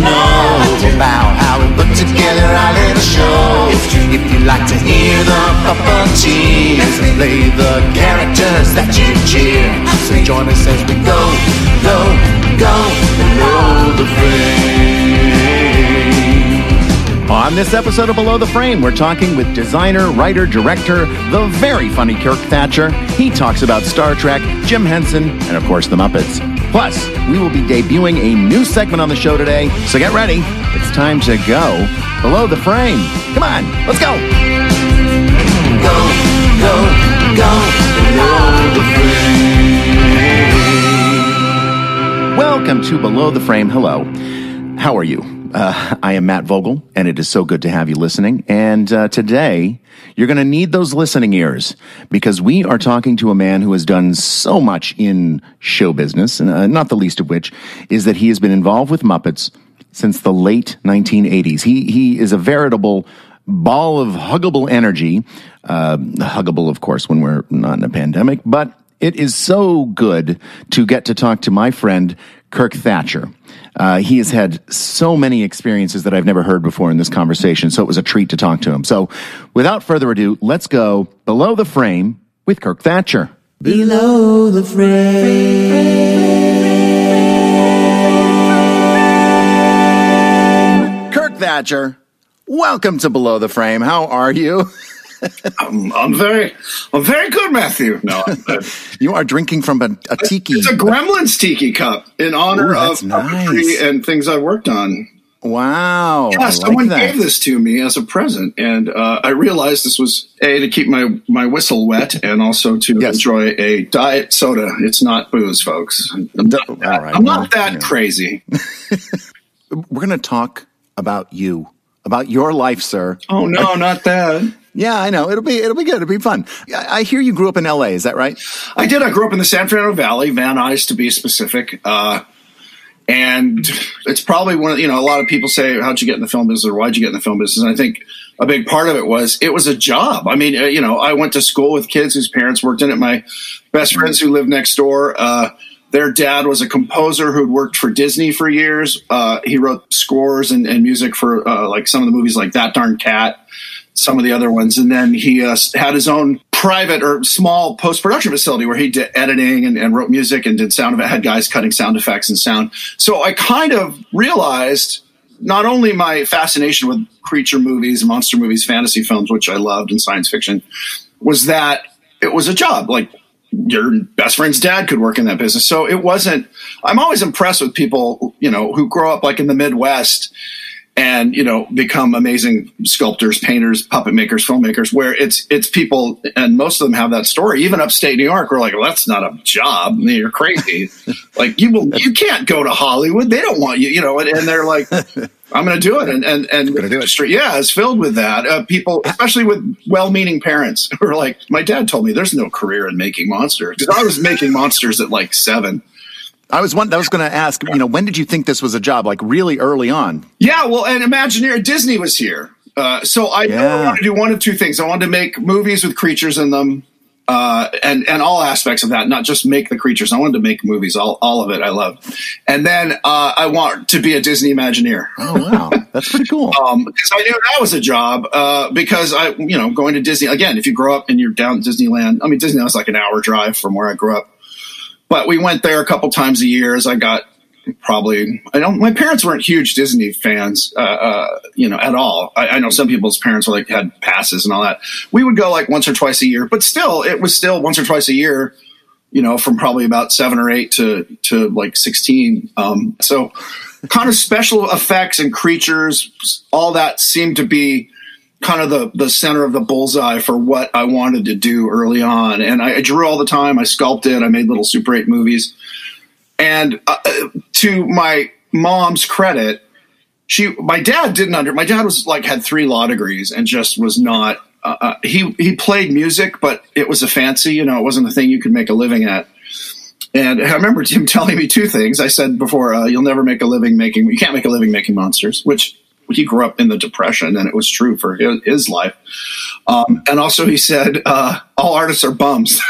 know about how we put together our little show. If you like to hear the puppeteers play the characters that you cheer, so join us as we go, go, go below the frame. On this episode of Below the Frame, we're talking with designer, writer, director, the very funny Kirk Thatcher. He talks about Star Trek, Jim Henson, and of course the Muppets. Plus, we will be debuting a new segment on the show today, so get ready. It's time to go below the frame. Come on, let's go. Go, go, go below the frame. Welcome to Below the Frame. Hello. How are you? Uh, I am Matt Vogel, and it is so good to have you listening. And uh, today, you're going to need those listening ears because we are talking to a man who has done so much in show business, and uh, not the least of which is that he has been involved with Muppets since the late 1980s. He he is a veritable ball of huggable energy. Uh, huggable, of course, when we're not in a pandemic, but it is so good to get to talk to my friend Kirk Thatcher. Uh, he has had so many experiences that I've never heard before in this conversation, so it was a treat to talk to him. So, without further ado, let's go below the frame with Kirk Thatcher. Below the frame. Kirk Thatcher, welcome to Below the Frame. How are you? I'm, I'm very, I'm very good, Matthew. No, You are drinking from a, a tiki. it's a Gremlins tiki cup in honor Ooh, of puppetry nice. and things I've worked on. Wow. Yeah, I someone like gave this to me as a present, and uh, I realized this was a to keep my my whistle wet, and also to Yes. enjoy a diet soda. It's not booze, folks. I'm not, All that, right, I'm well, not that yeah. crazy. We're going to talk about you, about your life, sir. Oh no, not that. Yeah, I know. It'll be it'll be good. It'll be fun. I, I hear you grew up in L.A. Is that right? I did. I grew up in the San Fernando Valley, Van Nuys to be specific. Uh, and it's probably one of, you know, a lot of people say, how'd you get in the film business or why'd you get in the film business? And I think a big part of it was it was a job. I mean, uh, you know, I went to school with kids whose parents worked in it. My best friends who lived next door, uh, their dad was a composer who'd worked for Disney for years. Uh, he wrote scores and, and music for uh, like some of the movies like That Darn Cat, some of the other ones. And then he uh, had his own private or small post production facility where he did editing and, and wrote music and did sound, had guys cutting sound effects and sound. So I kind of realized not only my fascination with creature movies, monster movies, fantasy films, which I loved, and science fiction, was that it was a job. Like your best friend's dad could work in that business. So it wasn't, I'm always impressed with people, you know, who grow up like in the Midwest and, you know, become amazing sculptors, painters, puppet makers, filmmakers, where it's, it's people and most of them have that story. Even upstate New York, we're like, well, that's not a job. I mean, you're crazy. like you will, you can't go to Hollywood. They don't want you, you know, and, and they're like, I'm going to do it. And, and, and it. yeah, it's filled with that. Uh, people, especially with well-meaning parents who are like, my dad told me there's no career in making monsters because I was making monsters at like seven. I was one. I was going to ask. You know, when did you think this was a job? Like really early on. Yeah, well, and Imagineer Disney was here. Uh, so I Yeah. wanted to do one of two things. I wanted to make movies with creatures in them, uh, and and all aspects of that, not just make the creatures. I wanted to make movies, all all of it. I loved. And then uh, I want to be a Disney Imagineer. Oh wow, that's pretty cool. Um, because I knew that was a job. Uh, because I, you know, going to Disney again. If you grow up and you're down at Disneyland, I mean, Disneyland's like an hour drive from where I grew up. But we went there a couple times a year as I got probably. I don't. My parents weren't huge Disney fans, uh, uh, you know, at all. I, I know some people's parents were like had passes and all that. We would go like once or twice a year, but still, it was still once or twice a year. You know, from probably about seven or eight to to like sixteen. Um, so, kind of special effects and creatures, all that seemed to be kind of the the center of the bullseye for what I wanted to do early on. And I, I drew all the time. I sculpted. I made little Super Eight movies. And uh, to my mom's credit, she my dad didn't under my dad was like had three law degrees and just was not. Uh, uh, he he played music, but it was a fancy. You know, it wasn't a thing you could make a living at. And I remember him telling me two things. I said before, uh, "You'll never make a living making. You can't make a living making monsters," which he grew up in the depression, and it was true for his, his life. Um, and also, he said, uh, "All artists are bums,"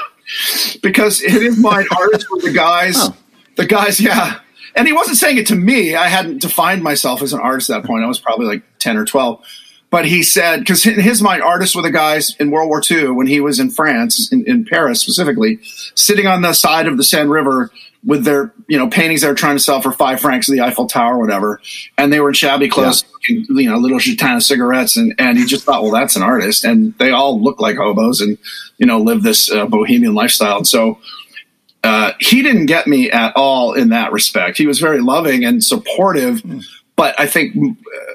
because in his mind, artists were the guys. Oh. The guys, yeah, and he wasn't saying it to me. I hadn't defined myself as an artist at that point. I was probably like 10 or 12. But he said, because in his mind, artists were the guys in World War II when he was in France, in, in Paris specifically, sitting on the side of the Seine River with their you know paintings they were trying to sell for five francs of the Eiffel Tower or whatever, and they were in shabby clothes, yeah. you know, little Gitanes cigarettes, and and he just thought, well, that's an artist, and they all look like hobos and you know live this uh, bohemian lifestyle, and so. Uh, he didn't get me at all in that respect. He was very loving and supportive, mm. but I think uh,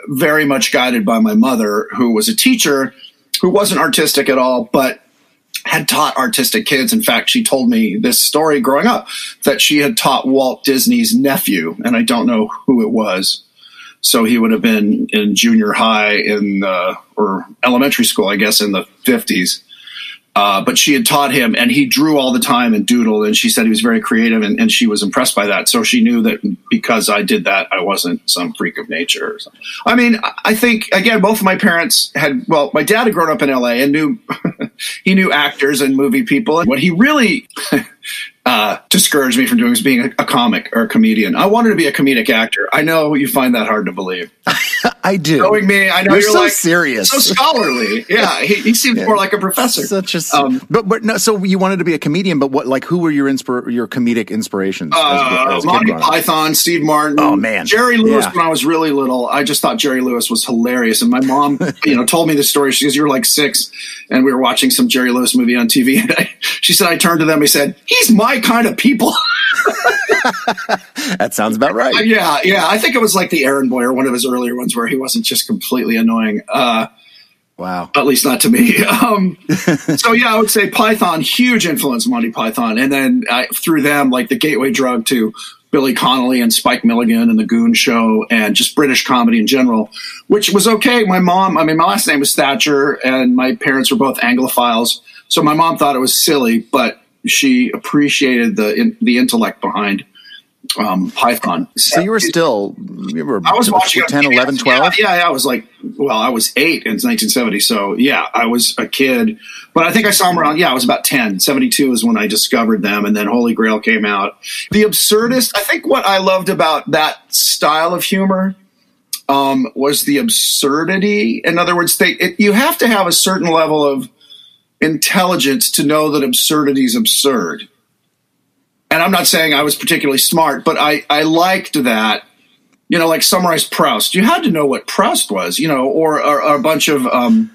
very much guided by my mother, who was a teacher, who wasn't artistic at all, but had taught artistic kids. In fact, she told me this story growing up that she had taught Walt Disney's nephew, and I don't know who it was. So he would have been in junior high in or elementary school, I guess, in the fifties. Uh, but she had taught him, and he drew all the time and doodled. And she said he was very creative, and, and, she was impressed by that. So she knew that because I did that, I wasn't some freak of nature. I mean, I think again, both of my parents had. Well, my dad had grown up in L.A. and knew he knew actors and movie people. And what he really uh, discouraged me from doing was being a, a, comic or a comedian. I wanted to be a comedic actor. I know you find that hard to believe. I do. Knowing me, I know you're, you're so like, serious, so scholarly. Yeah, he, he seems yeah. more like a professor. Such a, um, but but no. So you wanted to be a comedian, but what? Like, who were your inspir- your comedic inspirations? Uh, as, as Monty Python, Steve Martin. Oh man, Jerry Lewis. Yeah. When I was really little, I just thought Jerry Lewis was hilarious, and my mom, you know, told me the story. She goes, "You were like six, and we were watching some Jerry Lewis movie on TV, and I, she said I turned to them. I said, "He's my kind of people." that sounds about right. Yeah, yeah. I think it was like the Errand Boy or one of his earlier ones where he wasn't just completely annoying. Uh, wow. At least not to me. Um, so yeah, I would say Python, huge influence Monty Python, and then I, through them, like the gateway drug to Billy Connolly and Spike Milligan and the Goon Show and just British comedy in general, which was okay. My mom, I mean, my last name was Thatcher, and my parents were both Anglophiles, so my mom thought it was silly, but she appreciated the in, the intellect behind um, Python. So you were still, you were I was watching 10, 11, 12? Yeah, yeah, I was like, well, I was eight in 1970. So yeah, I was a kid, but I think I saw them around, yeah, I was about 10. 72 is when I discovered them. And then Holy Grail came out. The absurdist, I think what I loved about that style of humor um, was the absurdity. In other words, they, it, you have to have a certain level of intelligence to know that absurdity is absurd. And I'm not saying I was particularly smart, but I, I liked that. You know, like summarize Proust. You had to know what Proust was, you know, or, or, or a bunch of um,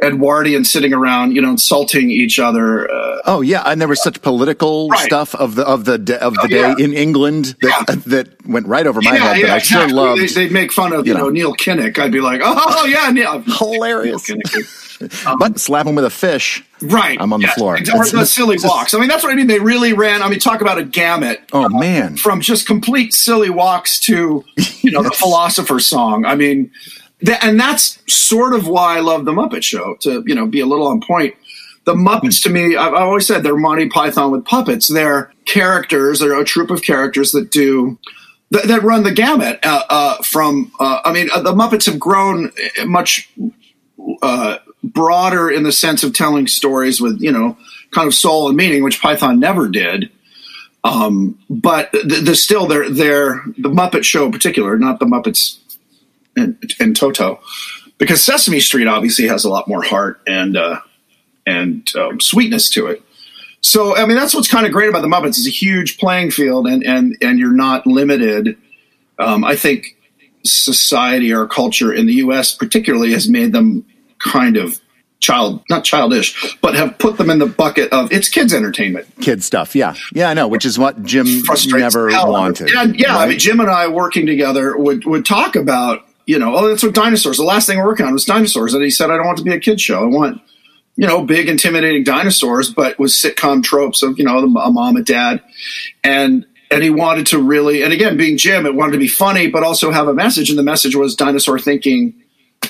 Edwardians sitting around, you know, insulting each other. Uh, oh yeah, and there was such political right. stuff of the of the of the oh, day yeah. in England that yeah. that went right over my yeah, head. But I sure loved. They, would make fun of you, you know, know, Neil Kinnock. I'd be like, oh yeah, Neil, hilarious. Neil um, but slap him with a fish. Right. I'm on the floor. Or the silly walks. I mean, that's what I mean. They really ran. I mean, talk about a gamut. Oh, uh, man. From just complete silly walks to, you know, yes. the philosopher's song. I mean, th- and that's sort of why I love the Muppet Show, to, you know, be a little on point. The Muppets to me, I've always said they're Monty Python with puppets. They're characters, they're a troupe of characters that do that, run the gamut uh, uh, from. Uh, I mean, uh, the Muppets have grown much uh, broader in the sense of telling stories with you know kind of soul and meaning, which Python never did. Um, but the, the still they're they're the Muppet Show in particular, not the Muppets and, and Toto, because Sesame Street obviously has a lot more heart and uh, and um, sweetness to it. So I mean that's what's kind of great about the Muppets. It's a huge playing field, and and and you're not limited. Um, I think society or culture in the U.S. particularly has made them kind of child not childish but have put them in the bucket of it's kids entertainment. Kid stuff yeah. Yeah i know which is what jim never wanted yeah yeah right? i mean jim and i working together would would talk about you know oh that's what dinosaurs the last thing we're working on was dinosaurs and he said i don't want to be a kid show. I want you know big intimidating dinosaurs but with sitcom tropes of you know a mom and dad. And and he wanted to really and again being jim it wanted to be funny but also have a message and the message was dinosaur thinking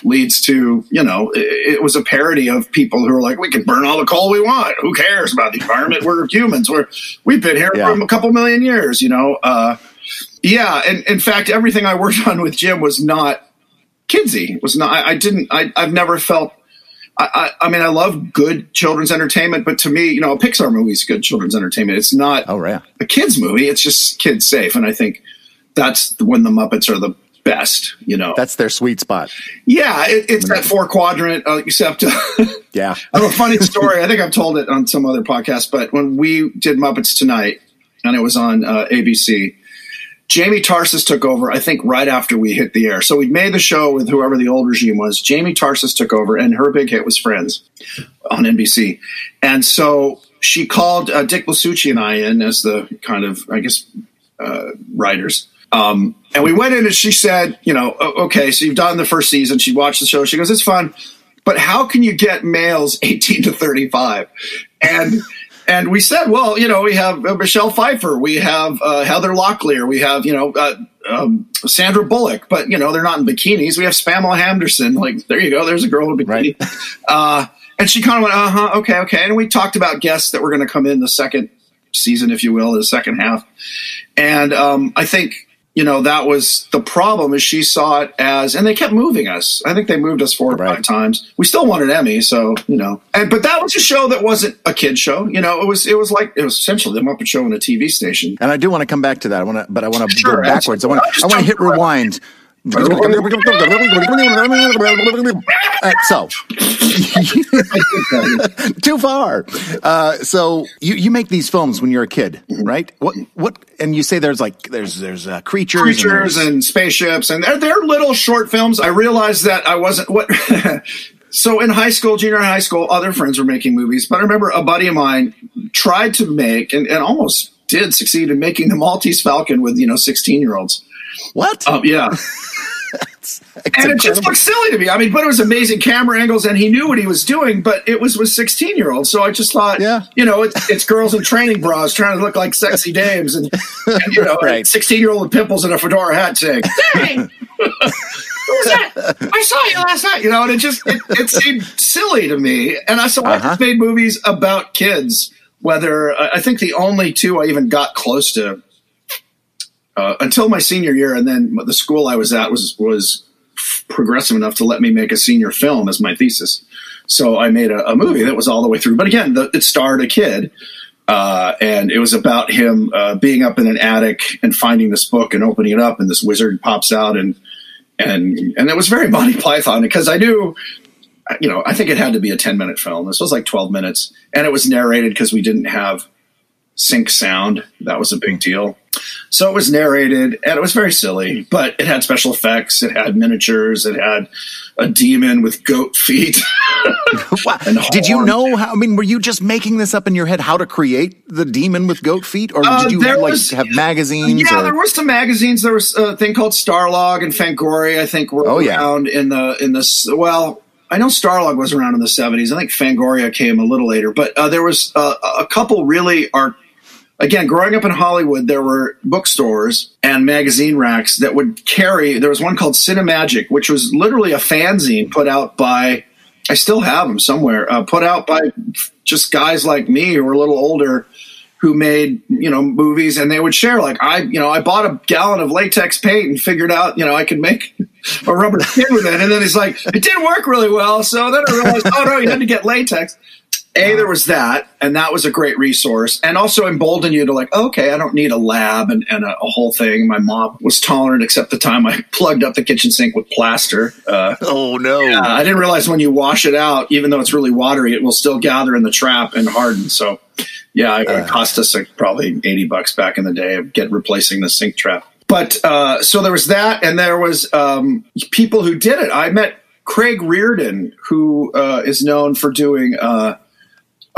leads to you know it, it, was a parody of people who are like we can burn all the coal we want who cares about the environment we're humans we're we've been here yeah. for a couple million years you know uh, yeah and in fact everything i worked on with jim was not kidsy it was not i, I didn't I, i've never felt I, I, mean, I love good children's entertainment, but to me, you know, a Pixar movie is good children's entertainment. It's not oh, yeah. a kids movie. It's just kids safe. And I think that's when the Muppets are the best. You know, That's their sweet spot. yeah, it, it's that four quadrant. Uh, except Yeah. I have a funny story. I think I've told it on some other podcast, but when we did Muppets Tonight, and it was on uh, ABC, Jamie Tarses took over. I think right after we hit the air. So we made the show with whoever the old regime was. Jamie Tarses took over, and her big hit was Friends on NBC. And so she called uh, Dick Blasucci and I in as the kind of, I guess, uh, writers. Um, and we went in and she said, you know, okay, so you've done the first season. She watched the show. She goes, it's fun, but how can you get males 18 to 35? And, and we said, well, you know, we have uh, Michelle Pfeiffer, we have uh, Heather Locklear, we have, you know, uh, um, Sandra Bullock, but, you know, they're not in bikinis. We have Spamela Hamderson. Like, there you go. There's a girl in a bikini. Right. Uh, and she kind of went, uh huh, okay, okay. And we talked about guests that were going to come in the second season, if you will, the second half. And um, I think you know that was the problem is she saw it as, and they kept moving us. I think they moved us four or Right. five times. We still wanted Emmy, so you know. And but that was a show that wasn't a kid show. You know, it was it was like it was essentially the Muppet Show on a TV station. And I do want to come back to that. I want to, but I want to Sure, go backwards. I want to, I want to hit rewind. Uh, so too far. Uh, so you, you make these films when you're a kid, right? What what? And you say there's like there's there's uh, creatures, and creatures there's- and spaceships and they're, they're little short films i realized that i wasn't what so in high school junior high school other friends were making movies but i remember a buddy of mine tried to make and, and almost did succeed in making the maltese falcon with you know 16 year olds what? um, yeah It's and it just looked silly to me. I mean, but it was amazing camera angles, and he knew what he was doing. But it was with sixteen year olds, so I just thought, Yeah. you know, it's, it's girls in training bras trying to look like sexy dames, and, and you know, Right. sixteen year old with pimples and a fedora hat saying, "Hey, who was that? I saw you last night." You know, and it just it, it seemed silly to me, and I so I Uh-huh. just made movies about kids. Whether I think the only two I even got close to uh, until my senior year, and then the school I was at was was progressive enough to let me make a senior film as my thesis. So I made a, a movie that was all the way through. But again, the, it starred a kid, uh, and it was about him uh, being up in an attic and finding this book and opening it up, and this wizard pops out, and and and it was very Monty Python because I knew. You know, I think it had to be a 10 minute film. This was like 12 minutes, and it was narrated because we didn't have sync sound. That was a big deal. So it was narrated and it was very silly, but it had special effects. It had miniatures. It had a demon with goat feet. Wow. Did you know how? I mean, were you just making this up in your head how to create the demon with goat feet, or Uh, did you there like was- have magazines? Yeah, or- there were some magazines. There was a thing called Starlog and Fangoria. I think were Oh, yeah. around in the in this. Well, I know Starlog was around in the seventies. I think Fangoria came a little later, but uh, there was uh, a couple really are. Again, growing up in Hollywood, there were bookstores and magazine racks that would carry. There was one called Cinemagic, which was literally a fanzine put out by. I still have them somewhere. Uh, put out by just guys like me who were a little older who made you know movies and they would share like i you know i bought a gallon of latex paint and figured out you know i could make a rubber skin with it and then he's like it didn't work really well so then i realized oh no you had to get latex a there was that and that was a great resource and also emboldened you to like okay i don't need a lab and, and a, a whole thing my mom was tolerant except the time i plugged up the kitchen sink with plaster uh, oh no! uh, I didn't realize when you wash it out, even though it's really watery, it will still gather in the trap and harden. So, yeah, it, it cost us like probably eighty bucks back in the day of get replacing the sink trap. But uh, so there was that, and there was um, people who did it. I met Craig Reardon, who uh, is known for doing.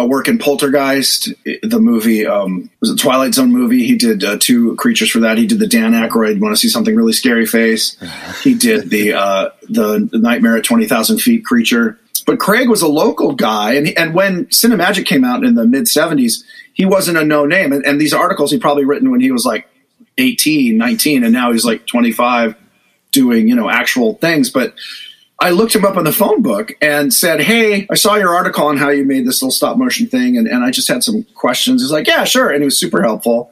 A work in Poltergeist, the movie um, was a Twilight Zone movie. He did uh, two creatures for that. He did the Dan Aykroyd. Want to see something really scary face? He did the uh, the Nightmare at Twenty Thousand Feet creature. But Craig was a local guy, and and when Cinemagic came out in the mid '70s, he wasn't a no name. And, and these articles he probably written when he was like 18, 19, and now he's like 25, doing you know actual things. But I looked him up in the phone book and said, Hey, I saw your article on how you made this little stop motion thing. And, and I just had some questions. He's like, Yeah, sure. And he was super helpful.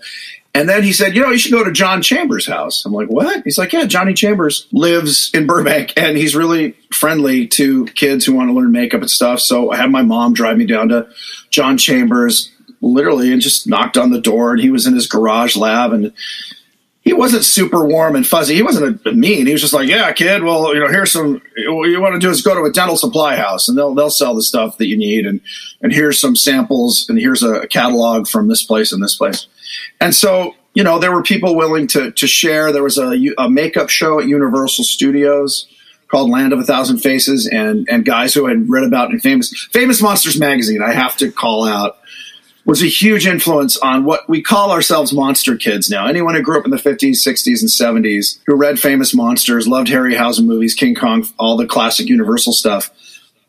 And then he said, You know, you should go to John Chambers' house. I'm like, What? He's like, Yeah, Johnny Chambers lives in Burbank and he's really friendly to kids who want to learn makeup and stuff. So I had my mom drive me down to John Chambers literally and just knocked on the door. And he was in his garage lab and he wasn't super warm and fuzzy. He wasn't a mean. He was just like, yeah, kid. Well, you know, here's some. What you want to do is go to a dental supply house, and they'll they'll sell the stuff that you need, and and here's some samples, and here's a catalog from this place and this place, and so you know there were people willing to to share. There was a, a makeup show at Universal Studios called Land of a Thousand Faces, and and guys who had read about in famous Famous Monsters magazine. I have to call out was a huge influence on what we call ourselves monster kids now. Anyone who grew up in the 50s, 60s, and 70s who read famous monsters, loved Harryhausen movies, King Kong, all the classic Universal stuff,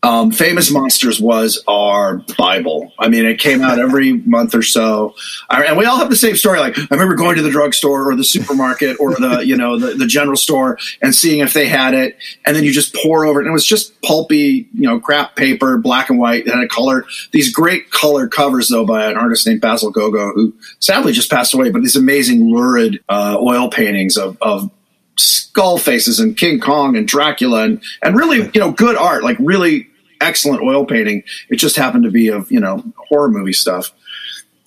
um, Famous Monsters was our Bible. I mean, it came out every month or so, I, and we all have the same story. Like, I remember going to the drugstore or the supermarket or the you know the, the general store and seeing if they had it, and then you just pour over it, and it was just pulpy, you know, crap paper, black and white, and a color. These great color covers though by an artist named Basil Gogos, who sadly just passed away. But these amazing lurid uh, oil paintings of, of skull faces and King Kong and Dracula and and really you know good art, like really excellent oil painting. It just happened to be of you know horror movie stuff.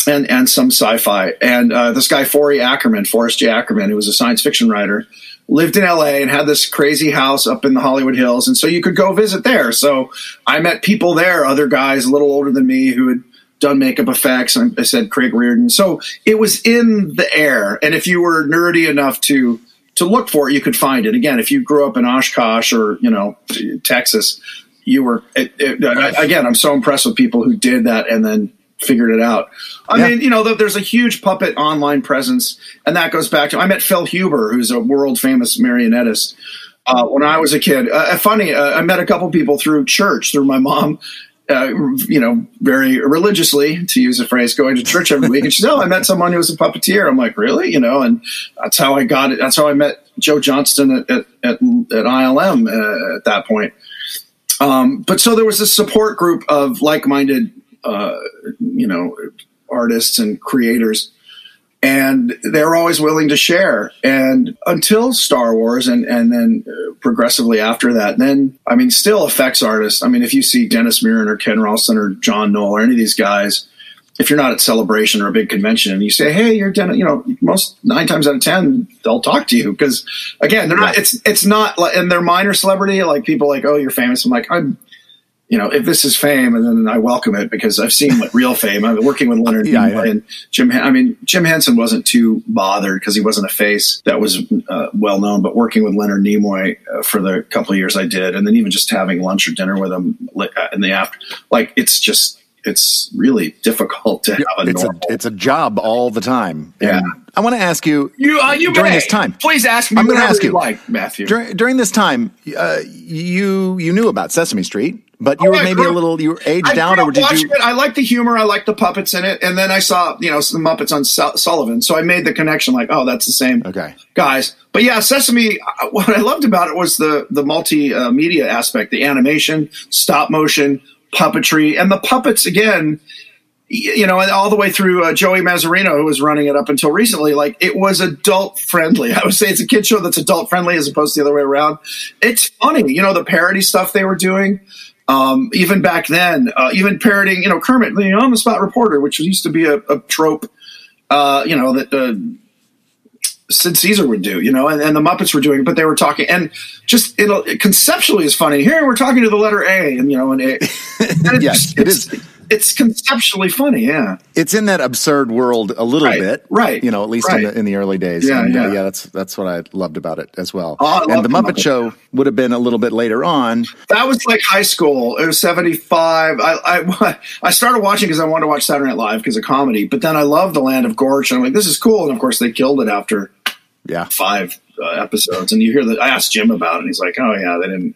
And, and some sci-fi. And uh, this guy, Forry Ackerman, Forrest J. Ackerman, who was a science fiction writer, lived in LA and had this crazy house up in the Hollywood Hills. And so you could go visit there. So I met people there, other guys a little older than me who had done makeup effects. I said Craig Reardon. So it was in the air. And if you were nerdy enough to to look for it, you could find it. Again, if you grew up in Oshkosh or you know Texas, you were it, it, again. I'm so impressed with people who did that and then figured it out. I yeah. mean, you know, there's a huge puppet online presence, and that goes back to I met Phil Huber, who's a world famous marionettist. Uh, when I was a kid, uh, funny, uh, I met a couple people through church, through my mom. Uh, you know, very religiously, to use a phrase, going to church every week. And she said, "Oh, I met someone who was a puppeteer." I'm like, "Really?" You know, and that's how I got it. That's how I met Joe Johnston at at, at, at ILM uh, at that point. Um, but so there was a support group of like-minded, uh, you know, artists and creators, and they were always willing to share. And until Star Wars, and and then progressively after that, then I mean, still effects artists. I mean, if you see Dennis Muren or Ken Ralston or John Knoll or any of these guys if you're not at celebration or a big convention and you say, "Hey, you're done," you know, most nine times out of ten they'll talk to you because again, they're not. It's it's not like and they're minor celebrity like people like, "Oh, you're famous." I'm like, I'm. You know, if this is fame, and then I welcome it because I've seen what real fame. I'm working with Leonard yeah, yeah. and Jim. I mean, Jim Henson wasn't too bothered because he wasn't a face that was uh, well known. But working with Leonard Nimoy uh, for the couple of years I did, and then even just having lunch or dinner with him uh, in the after, like it's just it's really difficult to have a it's normal. A, it's a job all the time. Yeah. And I want to ask you. You, uh, you during may. this time. Please ask me. I'm going to ask you, like Matthew. During, during this time, uh, you you knew about Sesame Street, but you oh, were maybe a little you were aged out, or did you? It. I like the humor. I like the puppets in it, and then I saw you know some Muppets on Sullivan, so I made the connection. Like, oh, that's the same okay. guys. But yeah, Sesame. Uh, what I loved about it was the the multimedia aspect, the animation, stop motion, puppetry, and the puppets again you know, all the way through uh, Joey Mazzarino, who was running it up until recently, like it was adult friendly. I would say it's a kid show that's adult friendly as opposed to the other way around. It's funny, you know, the parody stuff they were doing. Um, even back then, uh, even parodying, you know, Kermit, the on the spot reporter, which used to be a, a trope, uh, you know, that uh, Sid Caesar would do, you know, and, and, the Muppets were doing it, but they were talking, and just it, conceptually is funny. Here we're talking to the letter A, and you know, and, it, and yes, it is it's conceptually funny. Yeah, it's in that absurd world a little right, bit, right? You know, at least right. in, the, in the early days. Yeah, and, yeah. Uh, yeah. That's that's what I loved about it as well. Oh, and the Muppet, Muppet Show would have been a little bit later on. That was like high school. It was seventy five. I, I I started watching because I wanted to watch Saturday Night Live because of comedy. But then I loved the Land of Gorch, and I'm like, this is cool. And of course, they killed it after yeah. five uh, episodes. And you hear that I asked Jim about it, and he's like, oh yeah, they didn't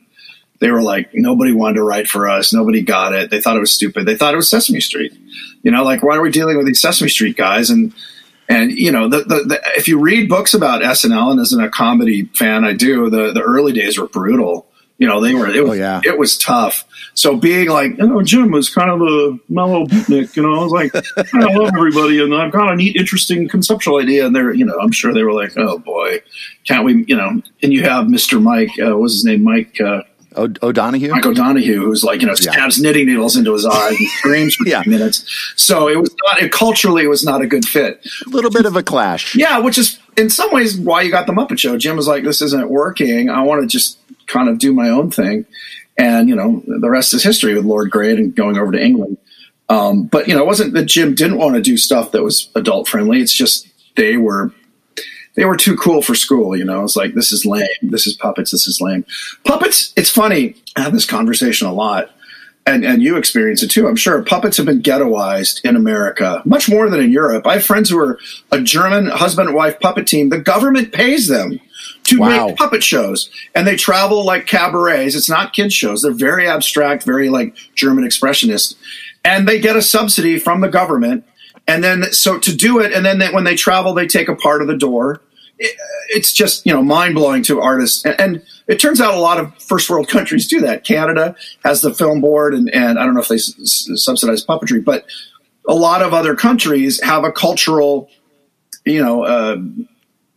they were like nobody wanted to write for us nobody got it they thought it was stupid they thought it was sesame street. You know like why are we dealing with these sesame street guys? And and you know the, the, the, if you read books about snl and as a comedy fan i do the, the early days were brutal you know they were it was, oh, yeah. it was tough so being like you know jim was kind of a mellow beatnik you know i was like i love everybody and i've got a neat interesting conceptual idea and they're you know i'm sure they were like oh boy can't we you know and you have mr mike uh, what's his name mike uh, O- O'Donoghue. Mike O'Donoghue, who's like, you know, Yeah. stabs knitting needles into his eye and screams for Yeah. minutes. So it was not, it, culturally, it was not a good fit. A little bit of a clash. Yeah, which is in some ways why you got the Muppet Show. Jim was like, this isn't working. I want to just kind of do my own thing. And, you know, the rest is history with Lord Grade and going over to England. Um, but, you know, it wasn't that Jim didn't want to do stuff that was adult friendly. It's just they were they were too cool for school. You know, it's like this is lame. This is puppets. This is lame. Puppets. It's funny. I have this conversation a lot, and and you experience it too. I'm sure puppets have been ghettoized in America much more than in Europe. I have friends who are a German husband and wife puppet team. The government pays them to Wow. make puppet shows, and they travel like cabarets. It's not kids shows. They're very abstract, very like German expressionist, and they get a subsidy from the government. And then, so to do it, and then they, when they travel, they take a part of the door. It, it's just you know mind blowing to artists, and, and it turns out a lot of first world countries do that. Canada has the film board, and, and I don't know if they s- s- subsidize puppetry, but a lot of other countries have a cultural, you know, uh,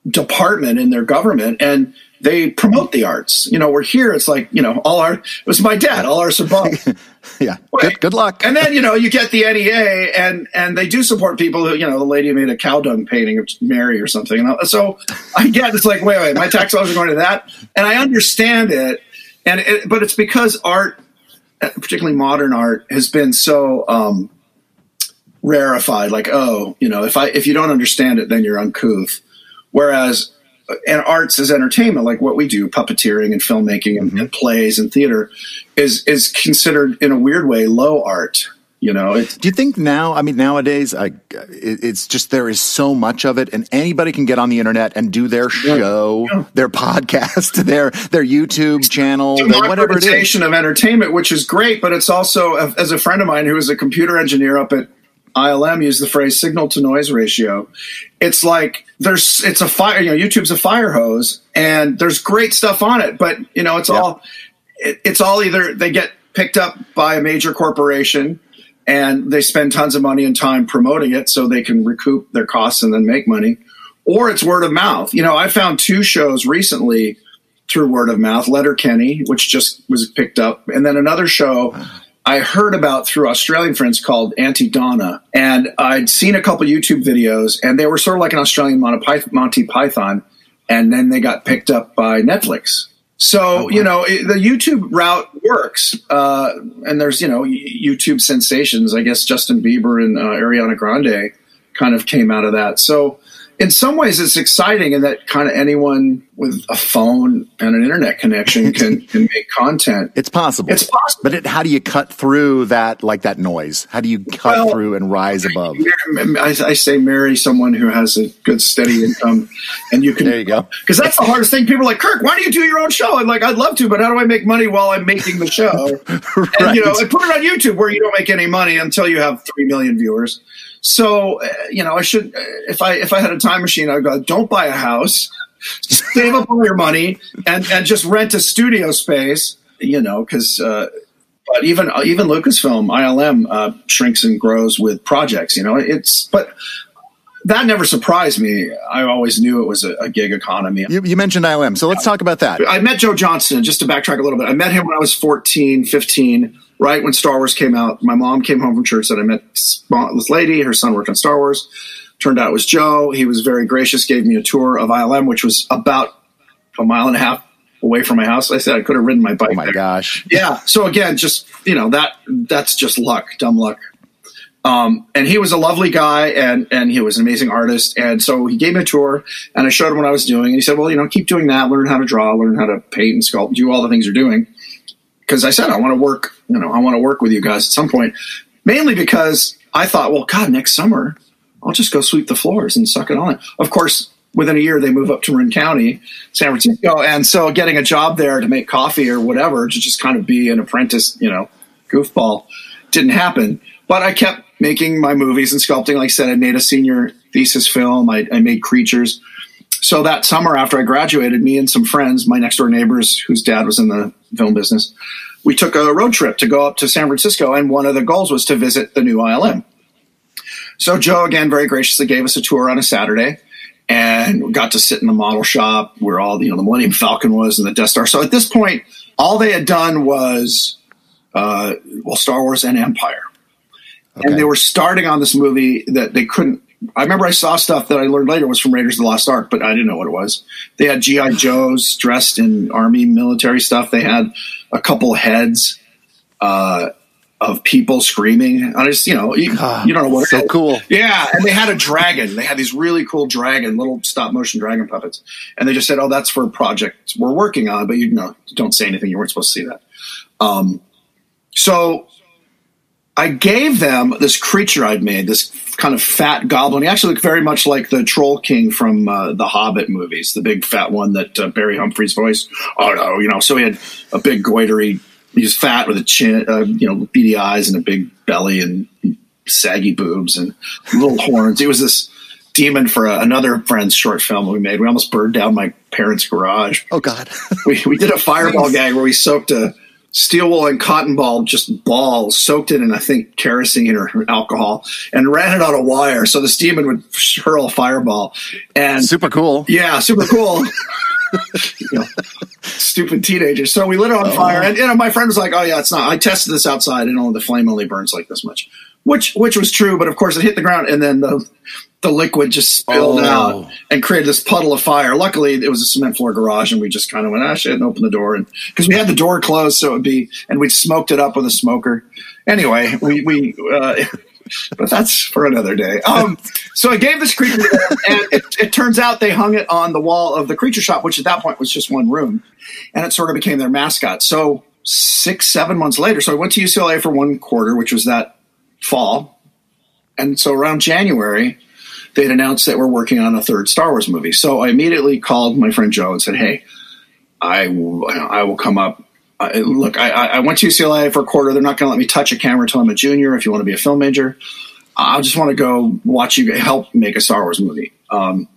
department in their government, and they promote the arts. You know, we're here. It's like you know, all our it was my dad, all our above. Yeah. Good, good luck. And then you know you get the NEA, and and they do support people who you know the lady made a cow dung painting of Mary or something. And I- so I get it's like wait wait my tax dollars are going to that, and I understand it, and it, but it's because art, particularly modern art, has been so um, rarefied. Like oh you know if I if you don't understand it then you're uncouth, whereas uh, and arts as entertainment, like what we do, puppeteering and filmmaking and, mm-hmm. and plays and theater, is is considered in a weird way low art. You know, it's Do you think now? I mean, nowadays, I, it's just there is so much of it, and anybody can get on the internet and do their show, Yeah. their podcast, their their YouTube channel, their whatever it is. of entertainment, which is great, but it's also, uh, as a friend of mine who is a computer engineer up at ILM, used the phrase signal to noise ratio. It's like there's, it's a fire, you know, YouTube's a fire hose, and there's great stuff on it, but you know, it's Yeah. all, it, it's all either they get picked up by a major corporation and they spend tons of money and time promoting it so they can recoup their costs and then make money, or it's word of mouth. You know, I found two shows recently through word of mouth, Letterkenny which just was picked up, and then another show I heard about through Australian friends called Aunty Donna, and I'd seen a couple YouTube videos, and they were sort of like an Australian Monty Python, and then they got picked up by Netflix. So you know it, the YouTube route works, uh, and there's you know YouTube sensations. I guess Justin Bieber and uh, Ariana Grande kind of came out of that. So in some ways, it's exciting in that kind of anyone with a phone and an internet connection can can make content. It's possible. It's possible. But it, how do you cut through that, like that noise? How do you cut Well, through and rise above? I, I say marry someone who has a good steady income, and you can. There you go. Because that's the hardest thing. People are like Kirk. Why don't you do your own show? I'm like, I'd love to, but how do I make money while I'm making the show? And you know, Right. and put it on YouTube where you don't make any money until you have three million viewers. So uh, you know, I should uh, if I if I had a time machine, I'd go. Don't buy a house. Save up all your money and and just rent a studio space. You know, because. Uh, but even even Lucasfilm ILM uh, shrinks and grows with projects. You know, it's but that never surprised me. I always knew it was a, a gig economy. You, you mentioned ILM, so let's talk about that. I met Joe Johnston, just to backtrack a little bit. I met him when I was 14, 15, right when Star Wars came out. My mom came home from church, said I met this lady. Her son worked on Star Wars. Turned out it was Joe. He was very gracious, gave me a tour of ILM, which was about a mile and a half away from my house. I said I could have ridden my bike. Oh my there. gosh! Yeah. So again, just you know that that's just luck, dumb luck. Um, and he was a lovely guy, and and he was an amazing artist. And so he gave me a tour, and I showed him what I was doing. And he said, "Well, you know, keep doing that. Learn how to draw, learn how to paint and sculpt, do all the things you're doing." Because I said I want to work. You know, I want to work with you guys at some point. Mainly because I thought, well, God, next summer I'll just go sweep the floors and suck it on. Of course, within a year they move up to Marin County, San Francisco, and so getting a job there to make coffee or whatever to just kind of be an apprentice, you know, goofball, didn't happen. But I kept making my movies and sculpting. Like I said, I made a senior thesis film. I, I made creatures. So that summer after I graduated, me and some friends, my next door neighbors, whose dad was in the film business, we took a road trip to go up to San Francisco, and one of the goals was to visit the new ILM. So Joe again very graciously gave us a tour on a Saturday, and we got to sit in the model shop where all the, you know the Millennium Falcon was and the Death Star. So at this point, all they had done was uh, well, Star Wars and Empire, Okay. and they were starting on this movie that they couldn't. I remember I saw stuff that I learned later was from Raiders of the Lost Ark, but I didn't know what it was. They had GI Joes dressed in army military stuff. They had a couple heads uh, of people screaming. And I just, you know, you, Ah, you don't know what so cool. Yeah, and they had a dragon. They had these really cool dragon, little stop motion dragon puppets, and they just said, "Oh, that's for a project we're working on." But you know, don't say anything. You weren't supposed to see that. Um, so I gave them this creature I'd made, this kind of fat goblin. He actually looked very much like the Troll King from uh, the Hobbit movies, the big fat one that uh, Barry Humphries voiced. Oh no, you know. So he had a big goitery. He was fat with a chin, uh, you know, beady eyes and a big belly and saggy boobs and little horns. He was this demon for a, another friend's short film we made. We almost burned down my parents' garage. Oh God. We, we did a fireball gag where we soaked a steel wool and cotton ball, just balls, soaked it in, I think, kerosene or alcohol, and ran it on a wire. So the demon would hurl a fireball. And Super cool. yeah, super cool. you know, stupid teenagers. So we lit it on oh. fire, and you know, my friend was like, "Oh yeah, it's not." I tested this outside, and only the flame only burns like this much, which which was true. But of course, it hit the ground, and then the the liquid just spilled Oh. out and created this puddle of fire. Luckily, it was a cement floor garage, and we just kind of went, "Ah, shit," and opened the door, and because we had the door closed, so it would be, and we smoked it up with a smoker. Anyway, we we. Uh, but that's for another day. Um, so I gave this creature, and it, it turns out they hung it on the wall of the creature shop, which at that point was just one room, and it sort of became their mascot. So six, seven months later, so I went to UCLA for one quarter, which was that fall, and so around January, they'd announced that we're working on a third Star Wars movie. So I immediately called my friend Joe and said, "Hey, I will, I will come up." Uh, look, I, I I went to UCLA for a quarter. They're not going to let me touch a camera until I'm a junior. If you want to be a film major, I just want to go watch you help make a Star Wars movie. Um,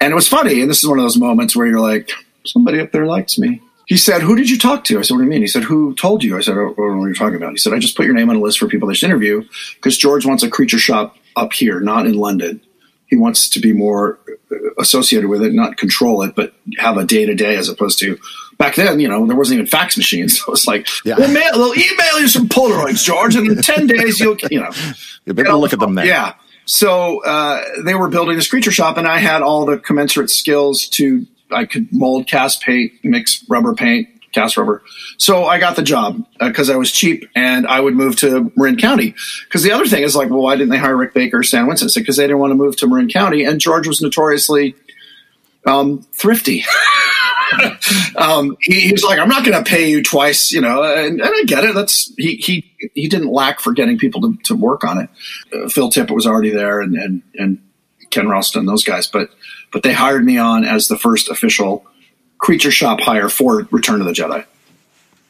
and it was funny. And this is one of those moments where you're like, somebody up there likes me. He said, "Who did you talk to?" I said, "What do you mean?" He said, "Who told you?" I said, "I don't know what you're talking about." He said, "I just put your name on a list for people they should interview because George wants a creature shop up here, not in London. He wants to be more uh, associated with it, not control it, but have a day to day as opposed to." Back then, you know, there wasn't even fax machines. So it's like, Yeah. we'll, mail, we'll email you some Polaroids, George, and in 10 days you'll, you know. You'll be able to look at them there. Yeah. So uh, they were building this creature shop, and I had all the commensurate skills to. I could mold, cast paint, mix rubber paint, cast rubber. So I got the job because I was cheap, and I would move to Marin County. Because the other thing is like, well, why didn't they hire Rick Baker or Stan Winston? Because they didn't want to move to Marin County, and George was notoriously um, thrifty. um, he, he was like, "I'm not going to pay you twice," you know, and, and I get it. That's he he he didn't lack for getting people to, to work on it. Uh, Phil Tippett was already there, and and and Ken Ralston, those guys, but but they hired me on as the first official creature shop hire for Return of the Jedi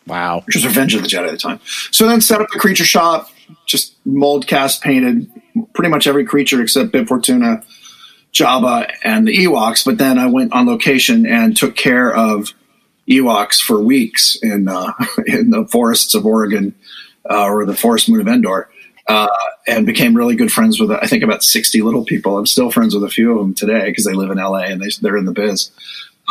Wow. which was Revenge of the Jedi at the time. So then set up the creature shop, just mold cast painted pretty much every creature except Bib Fortuna, Jabba, and the Ewoks. But then I went on location and took care of Ewoks for weeks in uh, in the forests of Oregon uh, or the forest moon of Endor. Uh, and became really good friends with I think about sixty little people. I'm still friends with a few of them today because they live in LA and they, they're in the biz.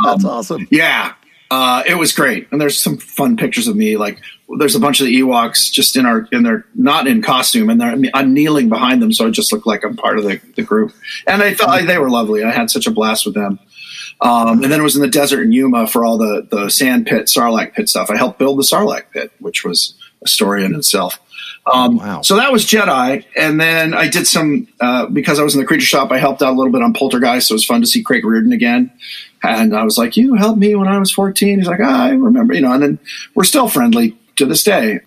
That's awesome. Yeah, uh, it was great, and there's some fun pictures of me. Like, there's a bunch of the Ewoks just in our in their not in costume, and they're, I'm kneeling behind them, so I just look like I'm part of the, the group. And I thought they were lovely. I had such a blast with them. Um, and then it was in the desert in Yuma for all the the sand pit, Sarlacc pit stuff. I helped build the Sarlacc pit, which was a story in itself. Um, Wow. So that was Jedi, and then I did some uh, because I was in the creature shop. I helped out a little bit on Poltergeist, so it was fun to see Craig Reardon again. And I was like, "You helped me when I was 14." He's like, ah, "I remember," you know. And then we're still friendly to this day.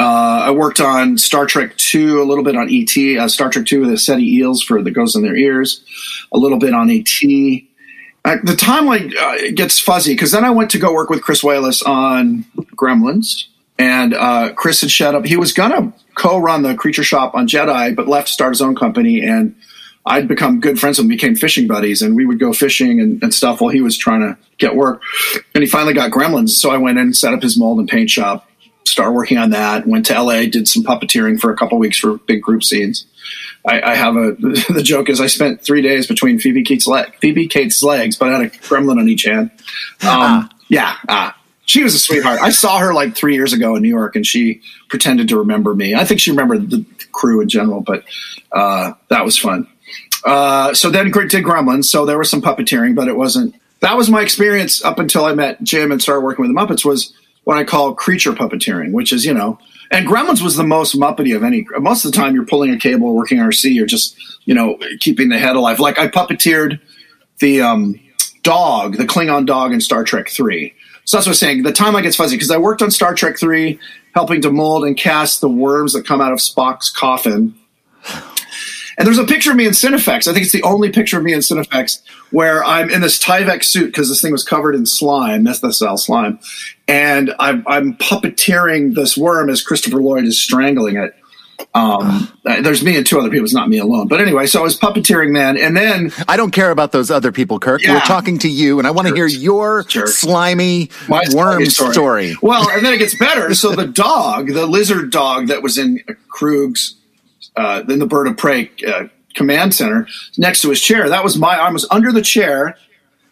Uh, I worked on Star Trek Two, a little bit on ET. Uh, Star Trek Two with the Ceti eels for the Ghosts in Their Ears, a little bit on ET. I, the timeline uh, gets fuzzy because then I went to go work with Chris Walas on Gremlins, and uh, Chris had shut up. He was gonna co-run the Creature Shop on Jedi, but left to start his own company. And I'd become good friends with him, became fishing buddies, and we would go fishing and, and stuff while he was trying to get work. And he finally got Gremlins, so I went in and set up his mold and paint shop. Started working on that. Went to LA, did some puppeteering for a couple weeks for big group scenes. I, I have a the joke is I spent three days between Phoebe Cates' leg, Phoebe Cates' legs, but I had a gremlin on each hand. Um, yeah, ah, She was a sweetheart. I saw her like three years ago in New York, and she pretended to remember me. I think she remembered the crew in general, but uh, that was fun. Uh, so then did Gremlins. So there was some puppeteering, but it wasn't. That was my experience up until I met Jim and started working with the Muppets. Was what I call creature puppeteering, which is you know, and Gremlins was the most Muppety of any. Most of the time, you're pulling a cable, working RC, or just you know keeping the head alive. Like I puppeteered the um, dog, the Klingon dog in Star Trek Three. So that's what I'm saying. The timeline gets fuzzy because I worked on Star Trek Three, helping to mold and cast the worms that come out of Spock's coffin and there's a picture of me in Cinefex. I think it's the only picture of me in Cinefex where I'm in this Tyvek suit because this thing was covered in slime, methocel slime, and I'm, I'm puppeteering this worm as Christopher Lloyd is strangling it. Um, there's me and two other people. It's not me alone. But anyway, so I was puppeteering then, and then I don't care about those other people, Kirk. Yeah. We're talking to you, and I want to hear your slimy my worm story. story. Well, and then it gets better. So the dog, the lizard dog that was in Kruge's, uh, in the Bird of Prey uh, command center next to his chair, that was my arm was under the chair.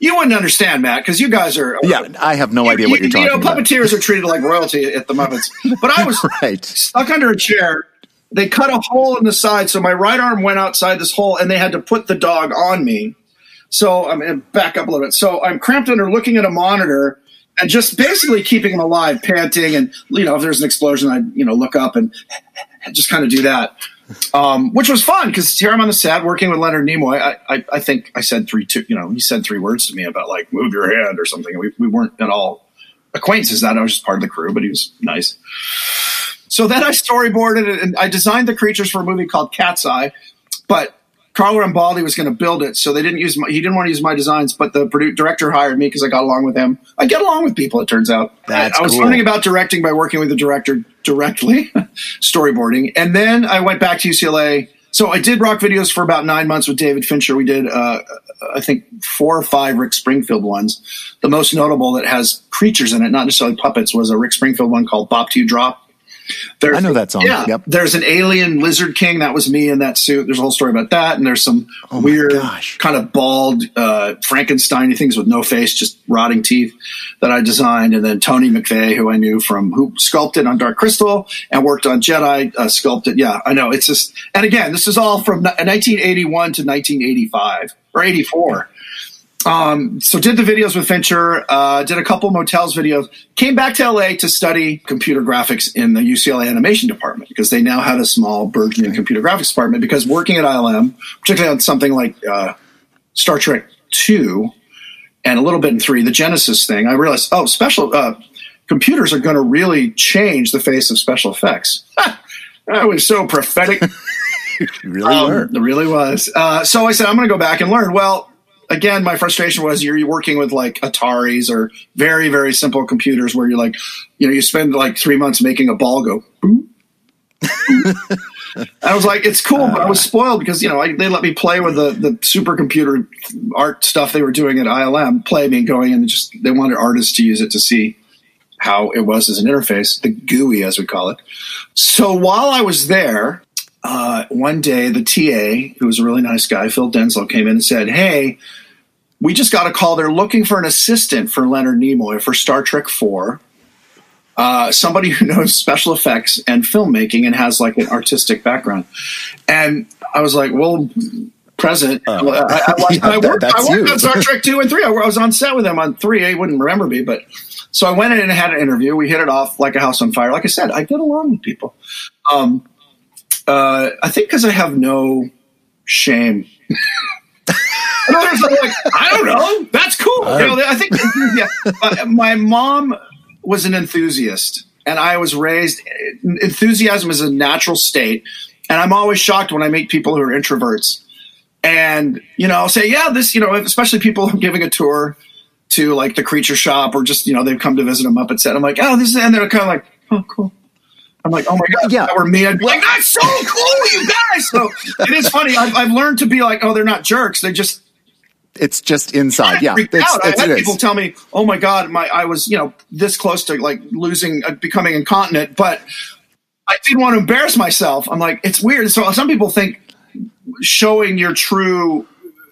You wouldn't understand, Matt, because you guys are Yeah, I have no idea what you're talking about. you talking know, about. puppeteers are treated like royalty at the Muppets. But I was Right. stuck under a chair. They cut a hole in the side, so my right arm went outside this hole, and they had to put the dog on me. So I'm to back up a little bit. So I'm cramped under, looking at a monitor, and just basically keeping him alive, panting, and you know, if there's an explosion, I you know look up and just kind of do that, um, which was fun because here I'm on the set working with Leonard Nimoy. I, I, I think I said three, two, you know, he said three words to me about like move your hand or something. We we weren't at all acquaintances. That I was just part of the crew, but he was nice. So then I storyboarded it and I designed the creatures for a movie called Cat's Eye, but Carlo Rambaldi was going to build it, so they didn't use my, he didn't want to use my designs, but the produ- director hired me because I got along with him. I get along with people, it turns out. That's I was cool. learning about directing by working with the director directly, storyboarding, and then I went back to UCLA. So I did rock videos for about nine months with David Fincher. We did, uh, I think, four or five Rick Springfield ones. The most notable that has creatures in it, not necessarily puppets, was a Rick Springfield one called "Bop 'Til You Drop." There's, I know that song. Yeah, Yep. there's an alien lizard king. That was me in that suit. There's a whole story about that, and there's some Oh weird, gosh. kind of bald uh, Frankenstein things with no face, just rotting teeth that I designed. And then Tony McVey, who I knew from who sculpted on Dark Crystal and worked on Jedi, uh, sculpted. Yeah, I know. It's just, and again, this is all from 1981 to 1985 or 84. Um, so did the videos with Fincher, uh, did a couple motels videos, came back to LA to study computer graphics in the UCLA animation department because they now had a small burgeoning computer graphics department because working at ILM, particularly on something like, uh, Star Trek 2 and a little bit in 3, the Genesis thing, I realized, oh, special, uh, computers are going to really change the face of special effects. that was so prophetic. Really Um, were. It really was. Uh, so I said, I'm going to go back and learn. Well, again, my frustration was you're working with like Ataris or very, very simple computers where you're like, you know, you spend like three months making a ball go. boop. I was like, it's cool, but I was uh. spoiled because you know I, they let me play with the the supercomputer art stuff they were doing at ILM. Play me going in and just they wanted artists to use it to see how it was as an interface, the GUI as we call it. So while I was there, uh, one day the TA, who was a really nice guy, Phil Denzel, came in and said, "Hey, we just got a call. They're looking for an assistant for Leonard Nimoy for Star Trek Four. Uh, somebody who knows special effects and filmmaking and has like an artistic background." And I was like, "Well." Present. I, I, I, yeah, I worked, I worked on Star Trek two and three. I, I was on set with him on three. He wouldn't remember me, but so I went in and had an interview. We hit it off like a house on fire. Like I said, I get along with people. Um, uh, I think because I have no shame. In other words, I'm like, I don't know. That's cool. You know, I think yeah. Uh, my mom was an enthusiast, and I was raised. Enthusiasm is a natural state, and I'm always shocked when I meet people who are introverts. And you know, I'll say, yeah, this, you know, especially people giving a tour to like the creature shop, or just you know, they've come to visit a Muppet set. I'm like, oh, this is, and they're kind of like, oh, cool. I'm like, oh my god, Yeah. were me, I'd be like, that's so cool, you guys. So it is funny. I've, I've learned to be like, oh, they're not jerks. They just It's just inside. Yeah, it's, out. I had it people tell me, "Oh my god, my I was you know this close to like losing, uh, becoming incontinent, but I didn't want to embarrass myself." I'm like, it's weird. So some people think showing your true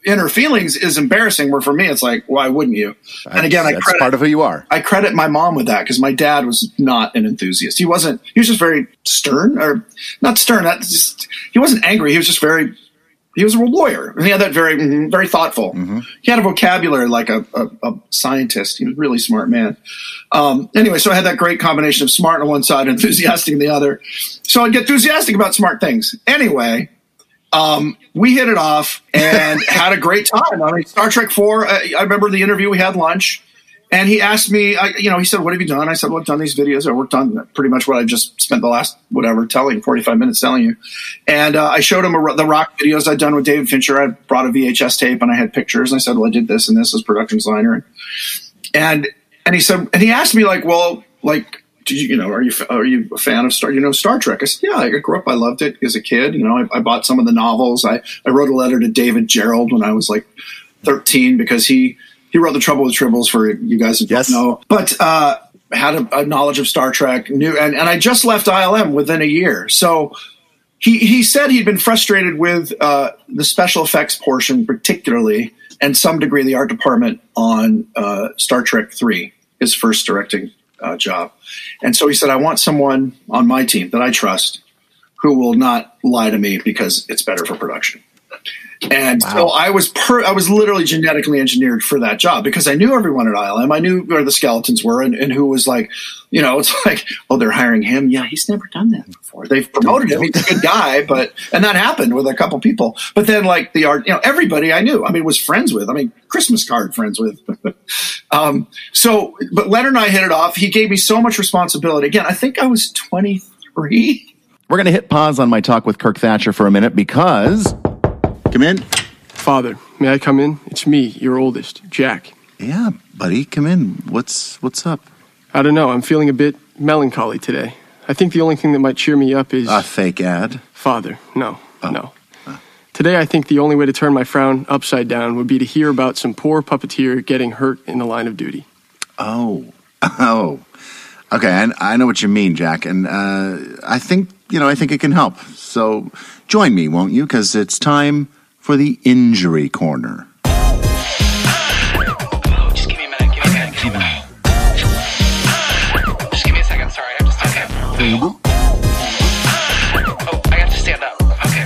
inner feelings is embarrassing. Where for me, it's like, why wouldn't you? And again, I that's credit, part of who you are. I credit my mom with that because my dad was not an enthusiast. He wasn't. He was just very stern, or not stern. Just. He wasn't angry. He was just very. He was a lawyer. And he had that very, mhm, very thoughtful. He had a vocabulary like a, a, a scientist. He was a really smart man. Um, anyway, so I had that great combination of smart on one side and enthusiastic on the other. So I'd get enthusiastic about smart things. Anyway, um, we hit it off and had a great time. I mean, Star Trek Four. Uh, I remember the interview. We had lunch, and he asked me. I, you know, he said, "What have you done?" I said, "Well, I've done these videos. I worked on pretty much what I just spent the last whatever telling forty five minutes telling you." And uh, I showed him a, the rock videos I'd done with David Fincher. I brought a VHS tape and I had pictures. And I said, "Well, I did this and this as production designer." And and he said, and he asked me like, "Well, like." Did you, you know, are you are you a fan of Star? You know, Star Trek. I said, yeah. I grew up. I loved it as a kid. You know, I, I bought some of the novels. I, I wrote a letter to David Gerrold when I was like thirteen because he he wrote the Trouble with Tribbles for you guys who Yes. don't know. But uh, had a, a knowledge of Star Trek. Knew, and, and I just left ILM within a year. So he he said he'd been frustrated with uh, the special effects portion, particularly, and some degree the art department on uh, Star Trek Three, his first directing uh, job. And so he said, "I want someone on my team that I trust who will not lie to me because it's better for production." And so I was per, I was literally genetically engineered for that job because I knew everyone at ILM. I knew where the skeletons were and, and who was like, you know, it's like, oh, they're hiring him. Yeah, he's never done that before. They've promoted him. He's a good guy, but and that happened with a couple people. But then like the art, you know, everybody I knew, I mean, was friends with. I mean, Christmas card friends with. um, so, but Leonard and I hit it off. He gave me so much responsibility. Again, I think I was twenty three. We're going to hit pause on my talk with Kirk Thatcher for a minute because. Come in. Father, may I come in? It's me, your oldest, Jack. Yeah, buddy, come in. What's what's up? I don't know, I'm feeling a bit melancholy today. I think the only thing that might cheer me up is A fake ad. Father. No, no. Today, I think the only way to turn my frown upside down would be to hear about some poor puppeteer getting hurt in the line of duty. Oh, oh. Okay, I, I know what you mean, Jack, and uh, I think you know. I think it can help. So join me, won't you? Because it's time for the injury corner. Oh, just give me a minute. Give me a minute. Give me a minute. Just give me a second. Sorry, I'm just okay. Oh, I have to stand up. Okay.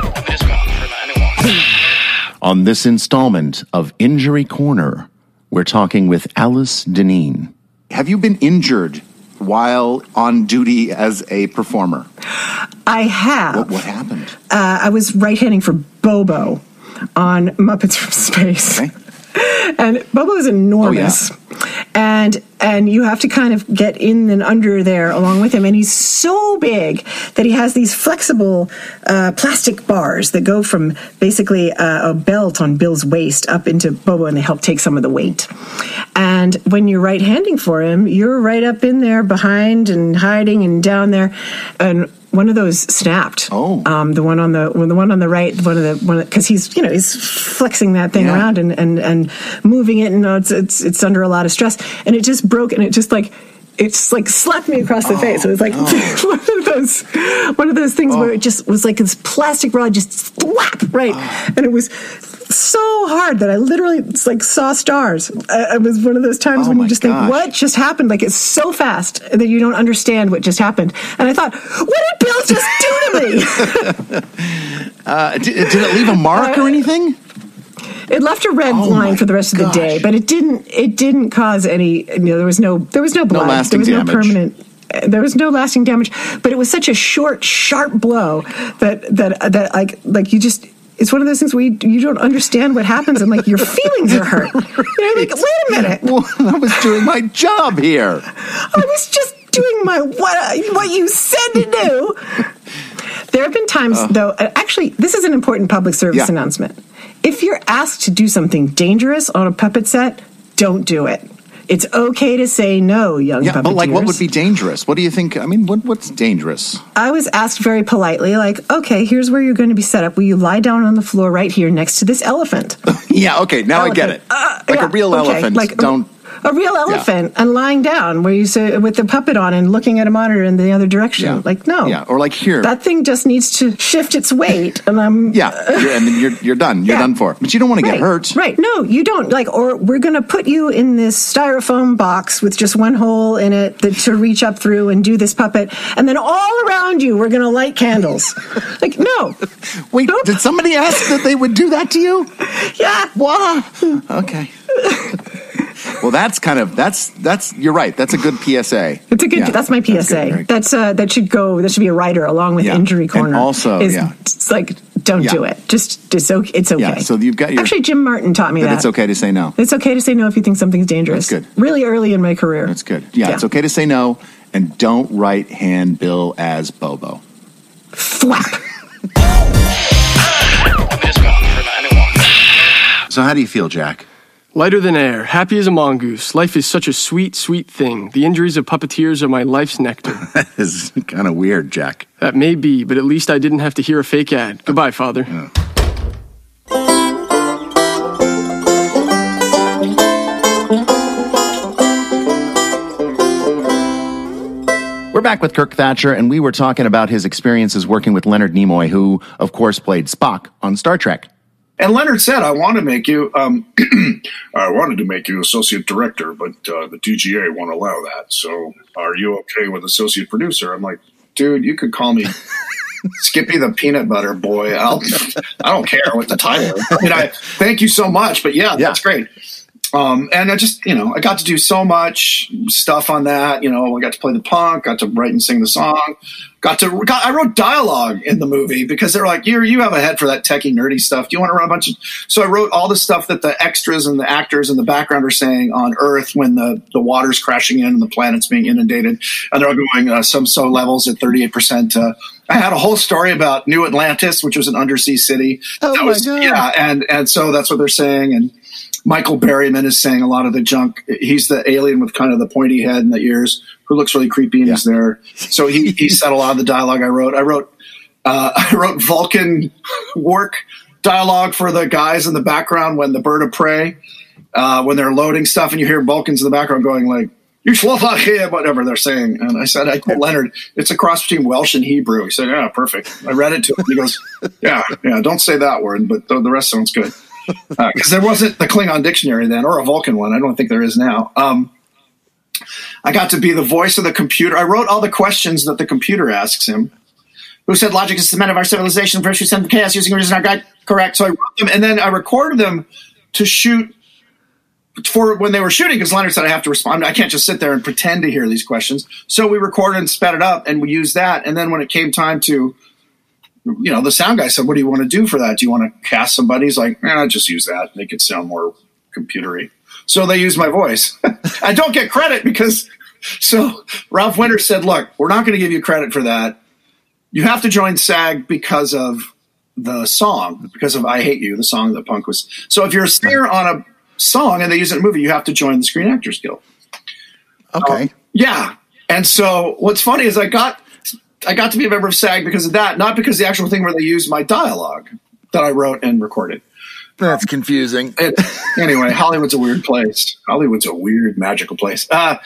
Let me just walk for a minute. Let me walk. On this installment of Injury Corner, we're talking with Alice Dinnean. Have you been injured while on duty as a performer? I have. What, what happened? Uh, I was right-handing for Bobo on Muppets from Space. Okay. And Bobo is enormous. And and you have to kind of get in and under there along with him. And he's so big that he has these flexible uh, plastic bars that go from basically a, a belt on Bill's waist up into Bobo, and they help take some of the weight. And when you're right handing for him, you're right up in there behind and hiding and down there. And one of those snapped. Oh. um, the one on the the one on the right, one of the one because he's you know he's flexing that thing Yeah. around and, and and moving it, and it's it's it's under a lot of stress, and it just broke, and it just like. It just like slapped me across the face. It was like one of those, one of those things where it just was like this plastic rod just slap right, and it was so hard that I literally it's like saw stars. Uh, it was one of those times Oh when you just gosh. think, "What just happened?" Like it's so fast that you don't understand what just happened. And I thought, "What did Bill just do to me?" Uh, did, did it leave a mark or anything? It left a red Oh line for the rest of the day, but it didn't. It didn't cause any. You know, there was no. There was no blood. lasting there was damage. no permanent. uh, There was no lasting damage, but it was such a short, sharp blow that that that like like you just. It's one of those things where you, you don't understand what happens, and like your feelings are hurt. You're like, wait a minute, Well, I was doing my job here. I was just doing my what what you said to do. There have been times, though. uh, Actually, this is an important public service Yeah. announcement. If you're asked to do something dangerous on a puppet set, don't do it. It's okay to say no, young Yeah, but like, what would be dangerous? What do you think? I mean, what, what's dangerous? I was asked very politely, like, okay, here's where you're going to be set up. Will you lie down on the floor right here next to this elephant? Yeah, okay, now I get it. Uh, like yeah, a real okay, elephant. like- Don't. A real elephant and lying down where you say with the puppet on and looking at a monitor in the other direction. Yeah. Like no, Yeah, or like here. that thing just needs to shift its weight, and I'm yeah, you're, and then you're you're done. You're Yeah. done for. But you don't want to get hurt. Right. No, you don't. Like, or we're going to put you in this styrofoam box with just one hole in it that, to reach up through and do this puppet. And then all around you, we're going to light candles. like, no. Wait, Nope. did somebody ask that they would do that to you? Yeah. What? Okay. Well, that's kind of that's that's you're right. That's a good PSA. It's a good. Yeah, that's my PSA. very good. That's uh, that should go. That should be a writer along with Yeah. Injury And Corner. also, is, yeah. it's like don't Yeah. do it. Just it's okay. It's okay. Yeah, so you've got your- actually Jim Martin taught me That that. it's okay to say no. It's okay to say no if you think something's dangerous. That's good. Really early in my career. That's good. Yeah, it's okay to say no, and don't write hand bill as Bobo. Flap. This call from anyone. So, how do you feel, Jack? Lighter than air, happy as a mongoose. Life is such a sweet, sweet thing. The injuries of puppeteers are my life's nectar. That is kind of weird, Jack. that may be, but at least I didn't have to hear a fake ad. Goodbye, Father. We're back with Kirk Thatcher, and we were talking about his experiences working with Leonard Nimoy, who, of course, played Spock on Star Trek. And Leonard said, "I want to make you. Um, I wanted to make you associate director, but uh, the DGA won't allow that. So, are you okay with associate producer?" I'm like, "Dude, you could call me Skippy the Peanut Butter Boy. I'll, I don't care what the title. Is. I mean, I thank you so much, but yeah, Yeah. that's great." Um, and I just, you know, I got to do so much stuff on that. You know, I got to play the punk, got to write and sing the song, got to, got, I wrote dialogue in the movie because they're like, you you have a head for that techie nerdy stuff. Do you want to run a bunch of, so I wrote all the stuff that the extras and the actors in the background are saying on Earth when the, the water's crashing in and the planet's being inundated and they're all going, uh, some so levels at 38%. Uh, I had a whole story about New Atlantis, which was an undersea city. Oh That my was- God. Yeah, and and so that's what they're saying. And Michael Berryman is saying a lot of the junk. He's the alien with kind of the pointy head and the ears, who looks really creepy and is there. So he he said a lot of the dialogue I wrote. I wrote uh, I wrote Vulcan work dialogue for the guys in the background when the bird of prey uh, when they're loading stuff and you hear Vulcans in the background going like. You here, whatever they're saying. And I said, I told Leonard, it's a cross between Welsh and Hebrew. He said, Yeah, perfect. I read it to him. He goes, Yeah, yeah, don't say that word, but the, the rest sounds good because there wasn't the Klingon dictionary then, or a Vulcan one. I don't think there is now. Um, I got to be the voice of the computer. I wrote all the questions that the computer asks him. Who said logic is the cement of our civilization? First, we send chaos using reason our guide. Correct. So I wrote them, and then I recorded them to shoot for when they were shooting because Leonard said I have to respond. I can't just sit there and pretend to hear these questions. So we recorded and sped it up, and we used that. And then when it came time to you know, the sound guy said, "What do you want to do for that? Do you want to cast somebody?" He's like, eh, "Just use that. Make it sound more computery." So they used my voice. I don't get credit because. So Ralph Winter said, "Look, we're not going to give you credit for that. You have to join SAG because of the song, because of "I Hate You," the song that Punk was. So if you're a singer on a song and they use it in a movie, you have to join the Screen Actors Guild. Okay. Um, yeah. And so what's funny is I got I got to be a member of SAG because of that, not because the actual thing where they used my dialogue that I wrote and recorded. That's confusing. It, anyway, Hollywood's a weird place. Hollywood's a weird, magical place. Uh,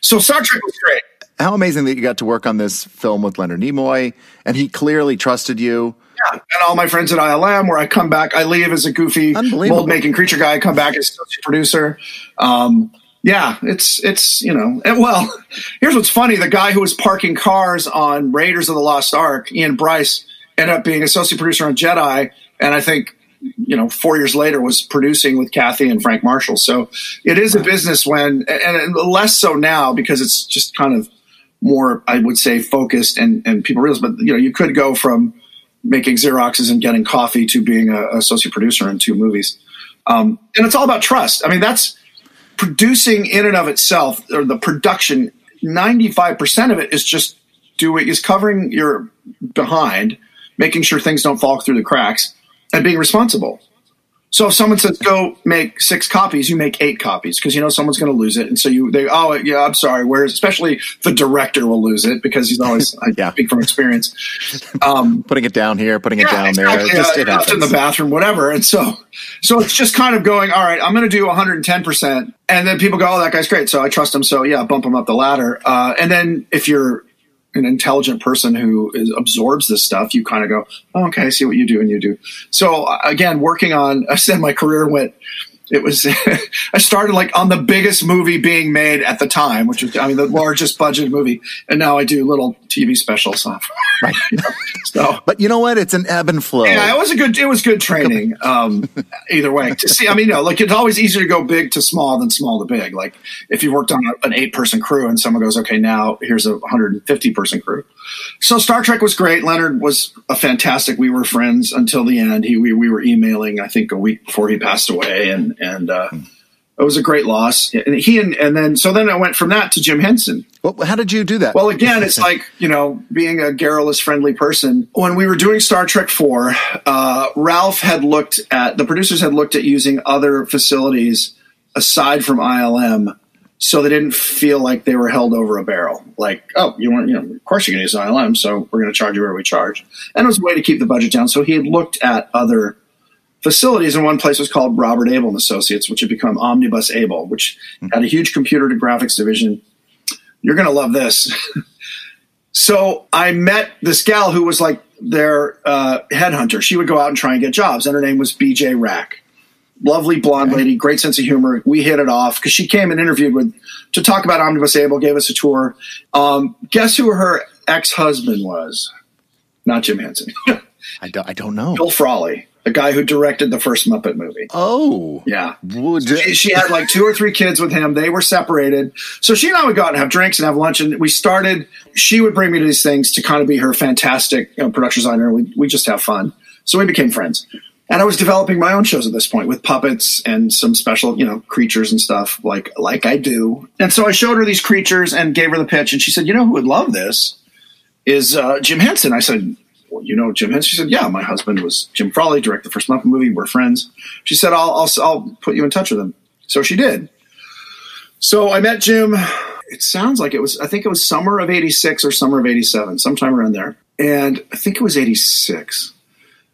so Star Trek was great. How amazing that you got to work on this film with Leonard Nimoy, and he clearly trusted you. Yeah. And all my friends at ILM, where I come back, I leave as a goofy mold making creature guy. I come back as associate producer. Um, yeah, it's it's you know, and well, here's what's funny: the guy who was parking cars on Raiders of the Lost Ark, Ian Bryce, ended up being associate producer on Jedi, and I think you know four years later was producing with Kathy and Frank Marshall. So it is a business when, and, less so now because it's just kind of more, I would say, focused and and people realize. But you know, you could go from making Xeroxes and getting coffee to being a associate producer in two movies. Um, and it's all about trust. I mean, that's producing in and of itself, or the production, 95% of it is just doing, is covering your behind, making sure things don't fall through the cracks, and being responsible. So if someone says go make six copies, you make eight copies because you know someone's going to lose it, and so you they oh yeah I'm sorry. Whereas especially the director will lose it because he's always I Yeah. speak from experience. Um, Putting it down here, putting it down there. exactly. It just Uh, it in the bathroom, whatever. And so, so it's just kind of going, all right, I'm going to do 110 percent, and then people go, oh, that guy's great, so I trust him. So yeah, bump him up the ladder. Uh, and then if you're an intelligent person who is, absorbs this stuff, you kind of go, oh, okay, I see what you do and you do. So again, working on, I said my career went. It was. I started like on the biggest movie being made at the time, which was, I mean, the largest budget movie, and now I do little TV specials. So, Right. so But you know what? It's an ebb and flow. yeah, it was a good. It was good training. Um, either way, to see. I mean, you know, like it's always easier to go big to small than small to big. Like if you worked on a, an eight-person crew and someone goes, "Okay, now here's a 150-person crew." So Star Trek was great. Leonard was a fantastic. We were friends until the end. He we, we were emailing. I think a week before he passed away, and and uh, it was a great loss. And he and, and then so then I went from that to Jim Henson. Well, how did you do that? Well, again, it's like you know, being a garrulous, friendly person. When we were doing Star Trek Four, uh, Ralph had looked at the producers had looked at using other facilities aside from ILM, so they didn't feel like they were held over a barrel. Like, oh, you want, you know, of course you're going to use ILM, so we're going to charge you where we charge. And it was a way to keep the budget down. So he had looked at other facilities, in one place was called Robert Abel and Associates, which had become Omnibus Abel, which had a huge computer to graphics division. You're going to love this. so I met this gal who was like their uh, headhunter. She would go out and try and get jobs, and her name was BJ Rack. Lovely blonde lady, great sense of humor. We hit it off because she came and interviewed with to talk about Omnibus Abel, gave us a tour. Um, guess who her ex husband was? Not Jim Henson. I don't, I don't know. Bill Frawley, the guy who directed the first Muppet movie. Oh, Yeah. She, she had like two or three kids with him. They were separated. So she and I would go out and have drinks and have lunch. And we started, she would bring me to these things to kind of be her fantastic you know, production designer. We, we just have fun. So we became friends. And I was developing my own shows at this point with puppets and some special, you know, creatures and stuff like like I do. And so I showed her these creatures and gave her the pitch. And she said, "You know who would love this is uh, Jim Henson." I said, well, "You know Jim Henson?" She said, "Yeah, my husband was Jim Frawley, directed the first Muppet movie. We're friends." She said, "I'll I'll, I'll put you in touch with him." So she did. So I met Jim. It sounds like it was. I think it was summer of '86 or summer of '87, sometime around there. And I think it was '86.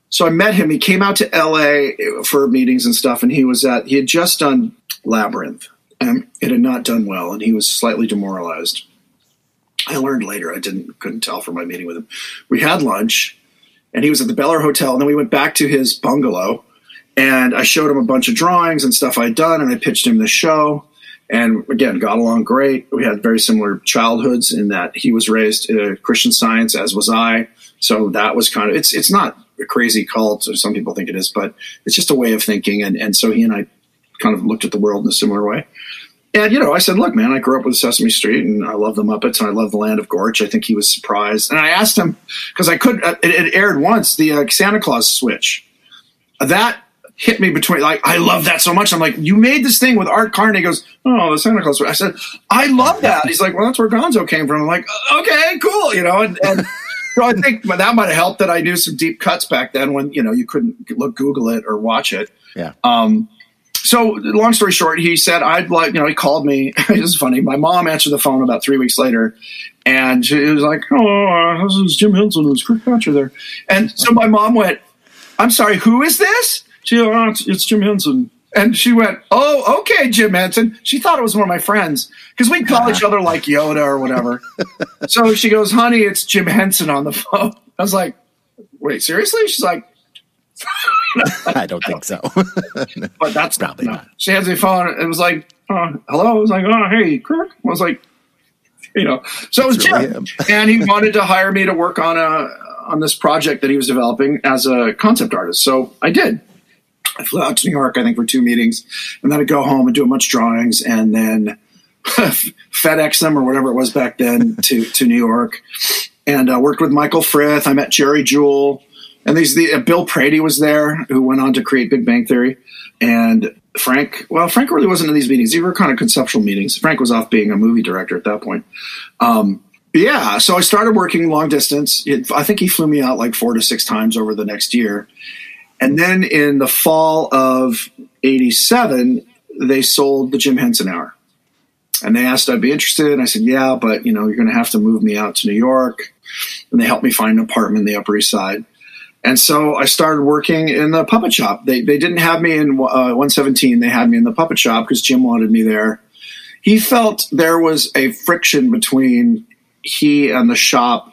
So I met him. He came out to LA for meetings and stuff, and he was at. He had just done Labyrinth, and it had not done well, and he was slightly demoralized. I learned later. I didn't couldn't tell from my meeting with him. We had lunch, and he was at the Bel Air Hotel, and then we went back to his bungalow, and I showed him a bunch of drawings and stuff I'd done, and I pitched him the show. And again, got along great. We had very similar childhoods in that he was raised in Christian Science, as was I. So that was kind of it's it's not a crazy cult, or some people think it is, but it's just a way of thinking. And and so he and I kind of looked at the world in a similar way. And you know, I said, "Look, man, I grew up with Sesame Street, and I love the Muppets, and I love the Land of Gorch." I think he was surprised, and I asked him because I could. Uh, it, it aired once the uh, Santa Claus switch. That hit me between like I love that so much. I'm like, you made this thing with Art Carney. He goes, oh, the Santa Claus. Switch. I said, I love that. He's like, well, that's where Gonzo came from. I'm like, okay, cool, you know. And, and so I think that might have helped that I knew some deep cuts back then when you know you couldn't look Google it or watch it. yeah. Um, so long story short, he said, I'd like, you know, he called me. it's funny. My mom answered the phone about three weeks later and she was like, Oh, uh, this is Jim Henson. It's Kirk Thatcher there. And so my mom went, I'm sorry, who is this? She goes, oh, it's, it's Jim Henson. And she went, Oh, okay, Jim Henson. She thought it was one of my friends because we call each other like Yoda or whatever. so she goes, Honey, it's Jim Henson on the phone. I was like, Wait, seriously? She's like, I don't think so. but that's Probably no. not. She me a phone. It was like, uh, hello. I was like, oh, hey, Kirk. I was like, you know, so it was That's really Jim, and he wanted to hire me to work on a on this project that he was developing as a concept artist. So I did. I flew out to New York, I think, for two meetings, and then I'd go home and do a bunch of drawings, and then FedEx them or whatever it was back then to to New York, and uh, worked with Michael Frith. I met Jerry Juhl, and these the uh, Bill Prady was there, who went on to create Big Bang Theory, and Frank. Well, Frank really wasn't in these meetings; these were kind of conceptual meetings. Frank was off being a movie director at that point. Um, yeah, so I started working long distance. It, I think he flew me out like four to six times over the next year. And then in the fall of 87, they sold the Jim Henson Hour. And they asked I'd be interested. And I said, yeah, but you know, you're going to have to move me out to New York. And they helped me find an apartment in the Upper East Side. And so I started working in the puppet shop. They, they didn't have me in uh, 117. They had me in the puppet shop because Jim wanted me there. He felt there was a friction between he and the shop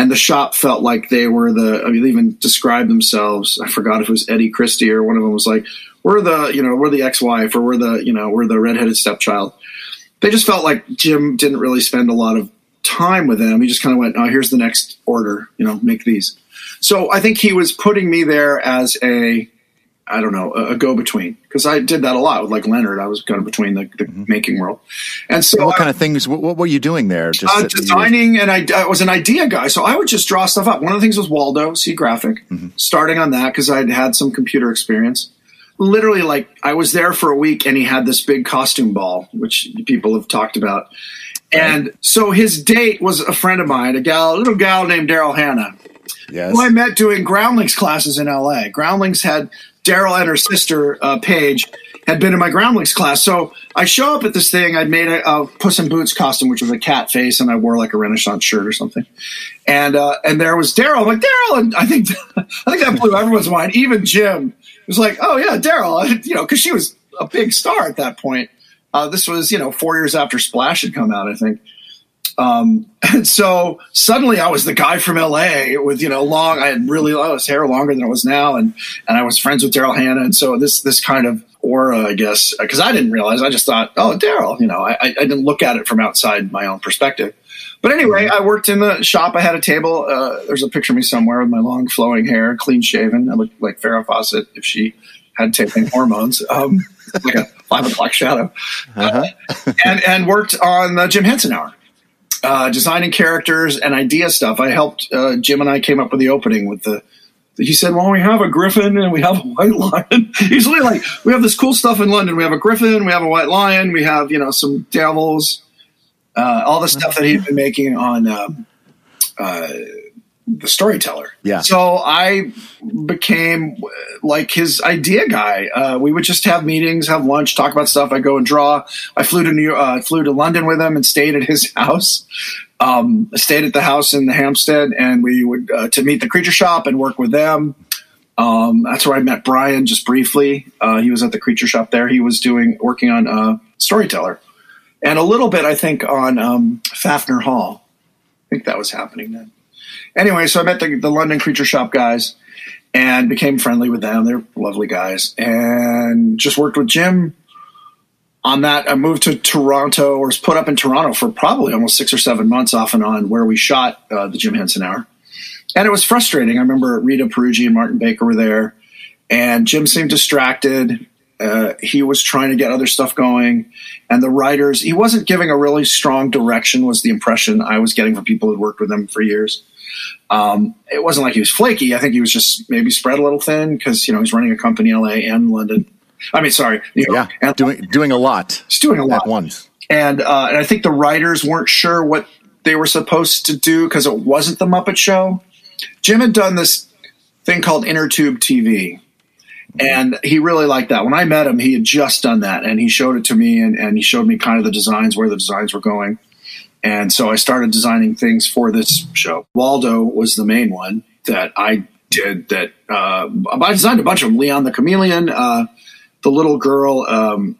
and the shop felt like they were the I mean, they even described themselves. I forgot if it was Eddie Christie or one of them was like, "We're the you know we're the ex-wife or we're the you know we're the redheaded stepchild." They just felt like Jim didn't really spend a lot of time with them. He just kind of went, "Oh, here's the next order. You know, make these." So I think he was putting me there as a I don't know, a, a go between because I did that a lot with like Leonard. I was kind of between the, the mm-hmm. making world. And so, what I, kind of things? What, what, were you doing there? Just uh, designing, and I, I, was an idea guy, so I would just draw stuff up. One of the things was Waldo, C Graphic, mm-hmm. starting on that because I'd had some computer experience. Literally, like I was there for a week, and he had this big costume ball, which people have talked about. Right. And so his date was a friend of mine, a gal, a little gal named Daryl Hannah. Yes. Who I met doing Groundlings classes in LA. Groundlings had Daryl and her sister, uh, Paige, had been in my groundlings class. So I show up at this thing. I'd made a, a, Puss in Boots costume, which was a cat face, and I wore like a Renaissance shirt or something. And uh, and there was Daryl. I'm like Daryl, and I think I think that blew everyone's mind. Even Jim was like, "Oh yeah, Daryl," you know, because she was a big star at that point. Uh, this was you know four years after Splash had come out, I think. Um, and so suddenly I was the guy from LA with, you know, long, I had really, I was hair longer than it was now. And, and I was friends with Daryl Hannah. And so this, this kind of aura, I guess, because I didn't realize, I just thought, oh, Daryl, you know, I, I didn't look at it from outside my own perspective. But anyway, I worked in the shop. I had a table. Uh, there's a picture of me somewhere with my long flowing hair, clean shaven. I looked like Farrah Fawcett if she had taken hormones, um, like a five o'clock shadow, uh-huh. uh, and, and worked on the Jim Henson Hour uh, designing characters and idea stuff. I helped uh, Jim and I came up with the opening with the. He said, "Well, we have a griffin and we have a white lion." He's really like, "We have this cool stuff in London. We have a griffin, we have a white lion, we have you know some devils, uh, all the stuff that he'd been making on." Um, uh, the storyteller. Yeah. So I became like his idea guy. Uh, we would just have meetings, have lunch, talk about stuff. I go and draw. I flew to New York, uh, flew to London with him and stayed at his house. Um, stayed at the house in the Hampstead, and we would uh, to meet the creature shop and work with them. Um, that's where I met Brian just briefly. Uh, he was at the creature shop there. He was doing working on uh, storyteller, and a little bit I think on um, Faffner Hall. I think that was happening then anyway, so I met the, the London Creature Shop guys and became friendly with them. They're lovely guys, and just worked with Jim on that. I moved to Toronto, or was put up in Toronto for probably almost six or seven months, off and on, where we shot uh, the Jim Henson Hour, and it was frustrating. I remember Rita Peruggi and Martin Baker were there, and Jim seemed distracted. Uh, he was trying to get other stuff going, and the writers he wasn't giving a really strong direction. Was the impression I was getting from people who'd worked with him for years. Um, it wasn't like he was flaky. I think he was just maybe spread a little thin because you know he's running a company in L.A. and London. I mean, sorry, New York yeah, and doing doing a lot. He's doing a lot at once, and uh, and I think the writers weren't sure what they were supposed to do because it wasn't the Muppet Show. Jim had done this thing called Inner Tube TV. And he really liked that. When I met him, he had just done that and he showed it to me and, and he showed me kind of the designs, where the designs were going. And so I started designing things for this show. Waldo was the main one that I did that. Uh, I designed a bunch of them. Leon the Chameleon, uh, the little girl um,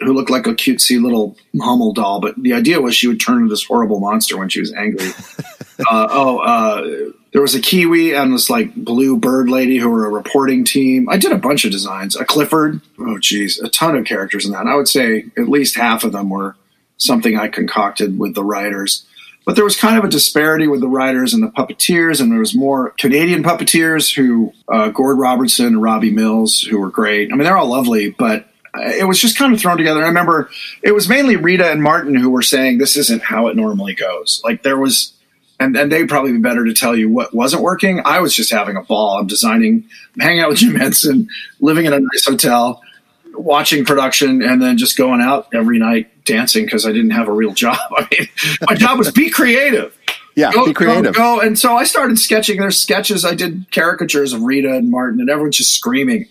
who looked like a cutesy little Hummel doll, but the idea was she would turn into this horrible monster when she was angry. uh, oh, uh, there was a Kiwi and this like blue bird lady who were a reporting team. I did a bunch of designs. A Clifford. Oh, geez, a ton of characters in that. And I would say at least half of them were something I concocted with the writers. But there was kind of a disparity with the writers and the puppeteers, and there was more Canadian puppeteers who, uh, Gord Robertson and Robbie Mills, who were great. I mean, they're all lovely, but it was just kind of thrown together. I remember it was mainly Rita and Martin who were saying this isn't how it normally goes. Like there was, and, and they'd probably be better to tell you what wasn't working. I was just having a ball. I'm designing, hanging out with Jim Henson, living in a nice hotel, watching production, and then just going out every night dancing because I didn't have a real job. I mean, my job was be creative. Yeah, go, be creative. Go, go. And so I started sketching There's sketches. I did caricatures of Rita and Martin, and everyone's just screaming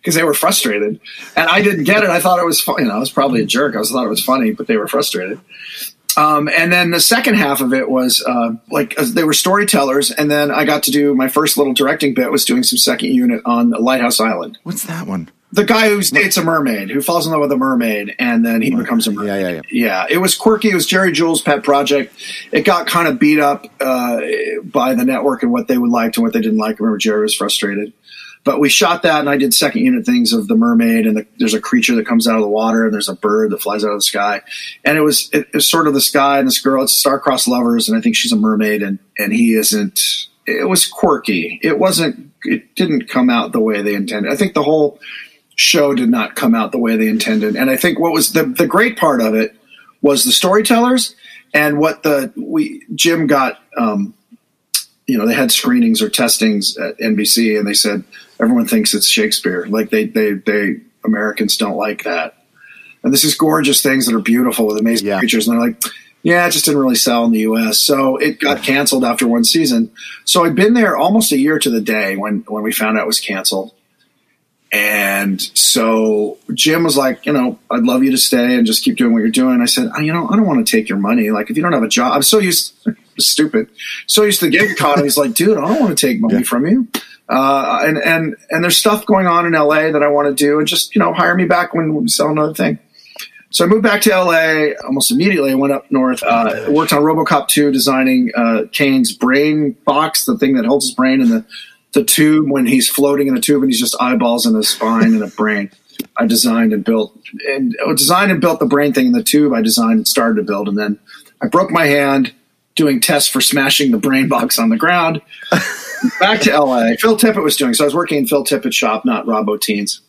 because they were frustrated. And I didn't get it. I thought it was funny. You know, I was probably a jerk. I was thought it was funny, but they were frustrated. Um, and then the second half of it was uh, like uh, they were storytellers, and then I got to do my first little directing bit was doing some second unit on Lighthouse Island. What's that one? The guy who dates a mermaid, who falls in love with a mermaid, and then he becomes a mermaid. Yeah, yeah, yeah. Yeah, it was quirky. It was Jerry Juhl's pet project. It got kind of beat up uh, by the network and what they would like and what they didn't like. Remember, Jerry was frustrated. But we shot that, and I did second unit things of the mermaid, and the, there's a creature that comes out of the water, and there's a bird that flies out of the sky, and it was it, it was sort of this guy and this girl. It's star-crossed lovers, and I think she's a mermaid, and and he isn't. It was quirky. It wasn't. It didn't come out the way they intended. I think the whole show did not come out the way they intended, and I think what was the the great part of it was the storytellers and what the we Jim got. Um, you know, they had screenings or testings at NBC, and they said everyone thinks it's Shakespeare. Like they, they, they Americans don't like that. And this is gorgeous things that are beautiful with amazing Yeah. creatures. And they're like, yeah, it just didn't really sell in the U.S. So it got canceled after one season. So I'd been there almost a year to the day when when we found out it was canceled. And so Jim was like, you know, I'd love you to stay and just keep doing what you're doing. I said, "Oh, you know, I don't want to take your money. Like, if you don't have a job, I'm so used, stupid, so used to the gig economy. He's like, dude, I don't want to take money Yeah. from you. Uh, and and and there's stuff going on in LA that I want to do, and just you know, hire me back when we sell another thing. So I moved back to LA almost immediately. I went up north, uh, worked on RoboCop 2, designing uh, Cain's brain box, the thing that holds his brain in the, the tube when he's floating in the tube and he's just eyeballs in a spine and a brain. I designed and built and uh, designed and built the brain thing in the tube. I designed and started to build, and then I broke my hand doing tests for smashing the brain box on the ground. back to LA. Phil Tippett was doing so. I was working in Phil Tippett's shop, not Rob Bottin's.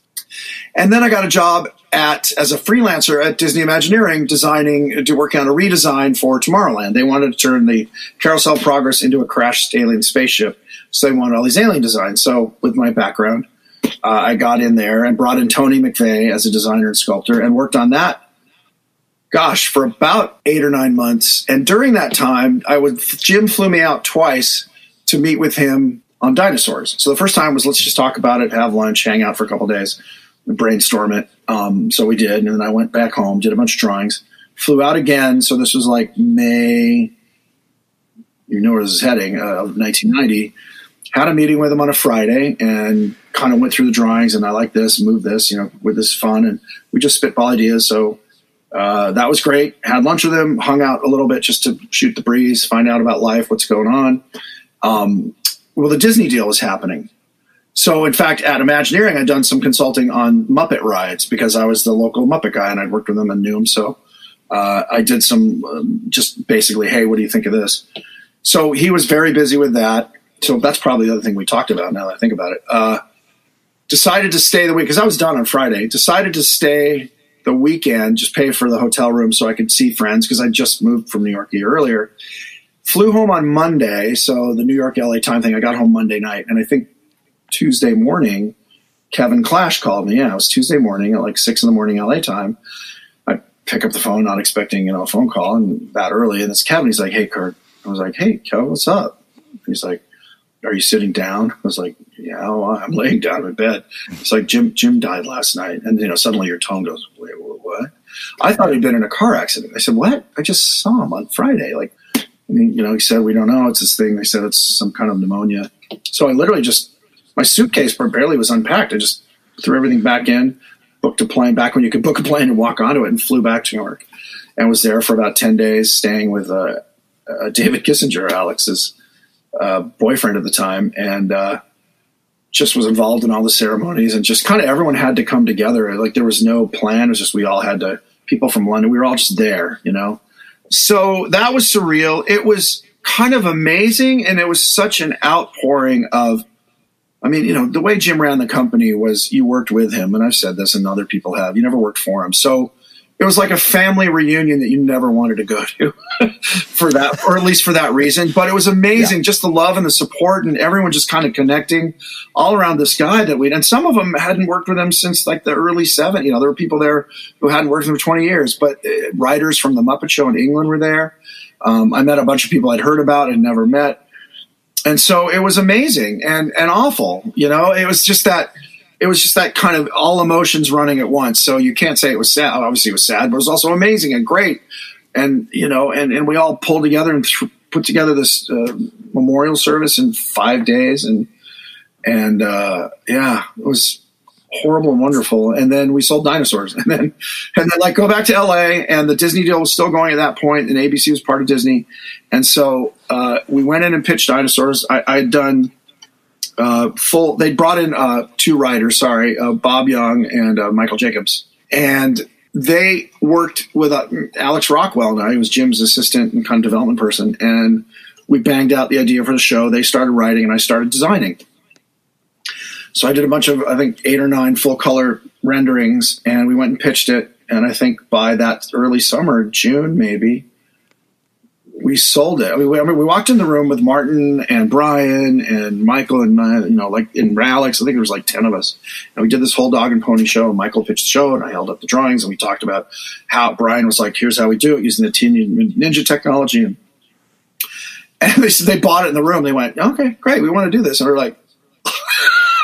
And then I got a job at as a freelancer at Disney Imagineering, designing to working on a redesign for Tomorrowland. They wanted to turn the Carousel Progress into a crashed alien spaceship, so they wanted all these alien designs. So with my background, uh, I got in there and brought in Tony McVey as a designer and sculptor, and worked on that. Gosh, for about eight or nine months, and during that time, I would Jim flew me out twice to meet with him on dinosaurs. So the first time was let's just talk about it, have lunch, hang out for a couple days, brainstorm it. Um, so we did, and then I went back home, did a bunch of drawings, flew out again. So this was like May, you know where this is heading, uh, of 1990. Had a meeting with him on a Friday and kind of went through the drawings, and I like this, move this, you know, with this fun, and we just spitball ideas. So uh, that was great. Had lunch with him, hung out a little bit just to shoot the breeze, find out about life, what's going on. Um, well, the Disney deal was happening. So, in fact, at Imagineering, I'd done some consulting on Muppet rides because I was the local Muppet guy and I'd worked with them and knew him. So, uh, I did some um, just basically, hey, what do you think of this? So, he was very busy with that. So, that's probably the other thing we talked about now that I think about it. Uh, decided to stay the week because I was done on Friday. Decided to stay the weekend, just pay for the hotel room so I could see friends because I just moved from New York a year earlier. Flew home on Monday, so the New York LA time thing. I got home Monday night, and I think Tuesday morning, Kevin Clash called me. Yeah, it was Tuesday morning at like six in the morning LA time. I pick up the phone, not expecting you know a phone call, and that early, and it's Kevin. He's like, "Hey, Kirk." I was like, "Hey, Kevin, what's up?" He's like, "Are you sitting down?" I was like, "Yeah, well, I'm laying down in bed." It's like Jim. Jim died last night, and you know suddenly your tone goes, "Wait, wh- what?" I thought he'd been in a car accident. I said, "What?" I just saw him on Friday. Like, I mean, you know, he said, "We don't know. It's this thing." They said it's some kind of pneumonia. So I literally just my suitcase barely was unpacked. I just threw everything back in, booked a plane back when you could book a plane and walk onto it, and flew back to New York, and was there for about ten days, staying with uh, uh, David Kissinger, Alex's uh, boyfriend at the time, and uh, just was involved in all the ceremonies, and just kind of everyone had to come together. Like there was no plan; it was just we all had to. People from London, we were all just there, you know. So that was surreal. It was kind of amazing, and it was such an outpouring of I mean, you know, the way Jim ran the company was you worked with him, and I've said this, and other people have. You never worked for him, so it was like a family reunion that you never wanted to go to for that, or at least for that reason. But it was amazing, just the love and the support, and everyone just kind of connecting all around this guy that we. And some of them hadn't worked with him since like the early '70s. You know, there were people there who hadn't worked with him for 20 years, but uh, writers from the Muppet Show in England were there. Um, I met a bunch of people I'd heard about and never met, and so it was amazing and and awful. You know, it was just that it was just that kind of all emotions running at once. So you can't say it was sad. Obviously, it was sad, but it was also amazing and great. And you know, and and we all pulled together and th- put together this uh, memorial service in five days, and and uh, yeah, it was horrible and wonderful. And then we sold dinosaurs, and then and then like go back to L.A. and the Disney deal was still going at that point, and ABC was part of Disney, and so uh, we went in and pitched dinosaurs. I, I had done uh, full. They brought in uh, two writers, sorry, uh, Bob Young and uh, Michael Jacobs, and they worked with uh, Alex Rockwell. Now he was Jim's assistant and kind of development person, and we banged out the idea for the show. They started writing, and I started designing. So I did a bunch of, I think, eight or nine full color renderings, and we went and pitched it. And I think by that early summer, June maybe, we sold it. I mean, we, I mean, we walked in the room with Martin and Brian and Michael and uh, you know, like in Alex. I think there was like ten of us, and we did this whole dog and pony show. And Michael pitched the show, and I held up the drawings, and we talked about how Brian was like, "Here's how we do it using the Teenage Ninja technology." And, and they said they bought it in the room. They went, "Okay, great, we want to do this." And we're like,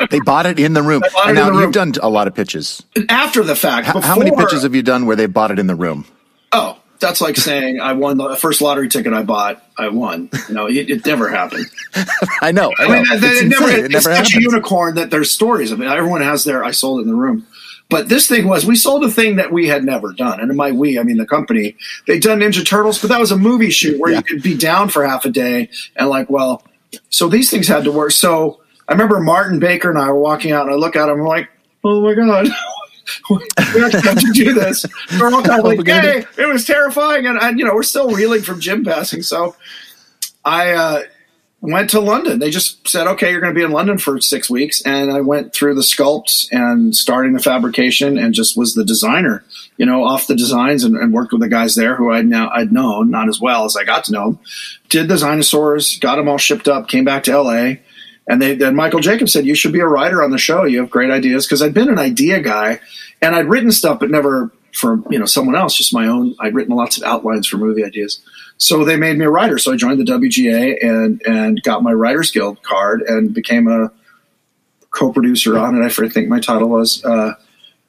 They bought it in the room. And now room. you've done a lot of pitches. after the fact. How, how many pitches have you done where they bought it in the room? Oh, that's like saying I won the first lottery ticket I bought. I won. You know, it, it never happened. I know. I, I mean, that, It's it never, it's It never such a unicorn that there's stories of it. Everyone has their, I sold it in the room. But this thing was, we sold a thing that we had never done. And in my we, I mean the company, they'd done Ninja Turtles, but that was a movie shoot where Yeah. you could be down for half a day and like, well, so these things had to work. So I remember Martin Baker and I were walking out and I look at him, I'm like, oh my God. we actually have to do this. We're all kind of What are we like, hey, it was terrifying. And, and, you know, we're still reeling from Jim passing. So I, uh, went to London. They just said, okay, you're going to be in London for six weeks. And I went through the sculpts and starting the fabrication and just was the designer, you know, off the designs and, and worked with the guys there who I'd now, I'd known, not as well as I got to know them. Did the dinosaurs, got them all shipped up, came back to LA. And they, then Michael Jacobs said, you should be a writer on the show. You have great ideas. Cause I'd been an idea guy and I'd written stuff, but never for, you know, someone else, just my own. I'd written lots of outlines for movie ideas. So they made me a writer. So I joined the WGA and and got my Writers Guild card and became a co-producer on it. I think my title was, uh,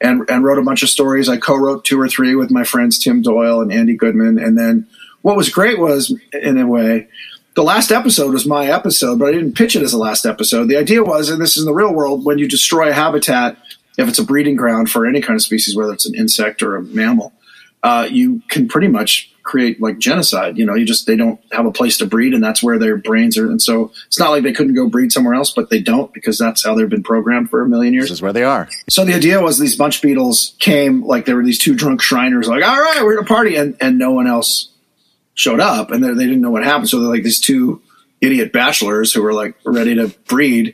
and and wrote a bunch of stories. I co-wrote two or three with my friends Tim Doyle and Andy Goodman. And then what was great was, in a way, the last episode was my episode, but I didn't pitch it as a last episode. The idea was, and this is in the real world, when you destroy a habitat, if it's a breeding ground for any kind of species, whether it's an insect or a mammal, uh, you can pretty much create like genocide. You know, you just they don't have a place to breed, and that's where their brains are. And so it's not like they couldn't go breed somewhere else, but they don't because that's how they've been programmed for a million years. This is where they are. So the idea was these bunch beetles came like there were these two drunk Shriners, like all right, we're at a party, and and no one else showed up, and they they didn't know what happened. So they're like these two idiot bachelors who were like ready to breed,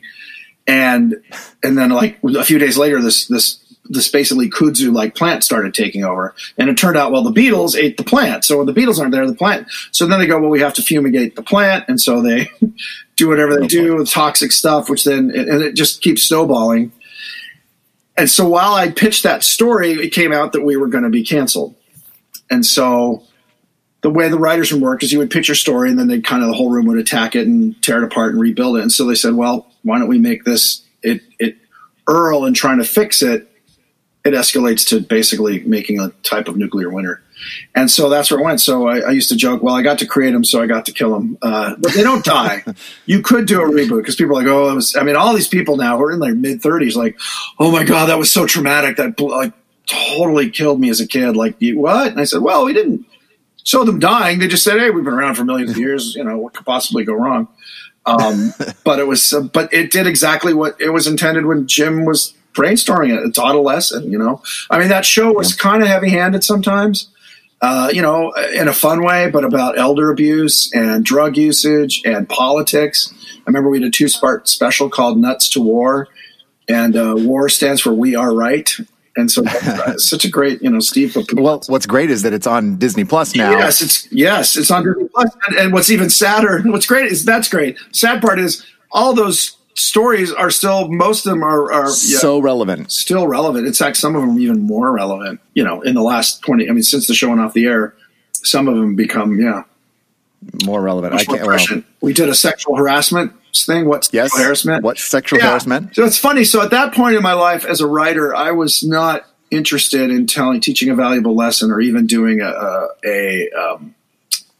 and and then like a few days later, this this this basically kudzu like plant started taking over, and it turned out well the beetles ate the plant. So when the beetles aren't there, the plant. So then they go, well, we have to fumigate the plant, and so they do whatever they do with toxic stuff, which then and it just keeps snowballing. And so while I pitched that story, it came out that we were going to be canceled. And so the way the writers room worked is you would pitch your story and then they kind of the whole room would attack it and tear it apart and rebuild it. And so they said, well, why don't we make this it it Earl and trying to fix it, it escalates to basically making a type of nuclear winter. And so that's where it went. So I, I used to joke, well, I got to create them, so I got to kill them. Uh, but they don't die. you could do a reboot because people are like, oh, I mean, all these people now who are in their mid 30s, like, oh my God, that was so traumatic. That like totally killed me as a kid. Like, what? And I said, well, we didn't show them dying. They just said, hey, we've been around for millions of years. You know, what could possibly go wrong? Um, but it was, uh, but it did exactly what it was intended when Jim was brainstorming it. It taught a lesson, you know. I mean, that show was kind of heavy handed sometimes, uh, you know, in a fun way, but about elder abuse and drug usage and politics. I remember we did a two part special called Nuts to War, and uh, war stands for We Are Right. And so, it's uh, such a great, you know, Steve. Well, what's great is that it's on Disney Plus now. Yes, it's yes, it's on Disney Plus. And, and what's even sadder, what's great is that's great. Sad part is all those stories are still most of them are, are yeah, So relevant. still relevant. In fact, some of them even more relevant. You know, in the last twenty, I mean, since the show went off the air, some of them become yeah more relevant. much I can't. Well, we did a sexual harassment thing. What's yes. harassment? What sexual Yeah. harassment? So it's funny. So at that point in my life as a writer, I was not interested in telling, teaching a valuable lesson, or even doing a, a, a um,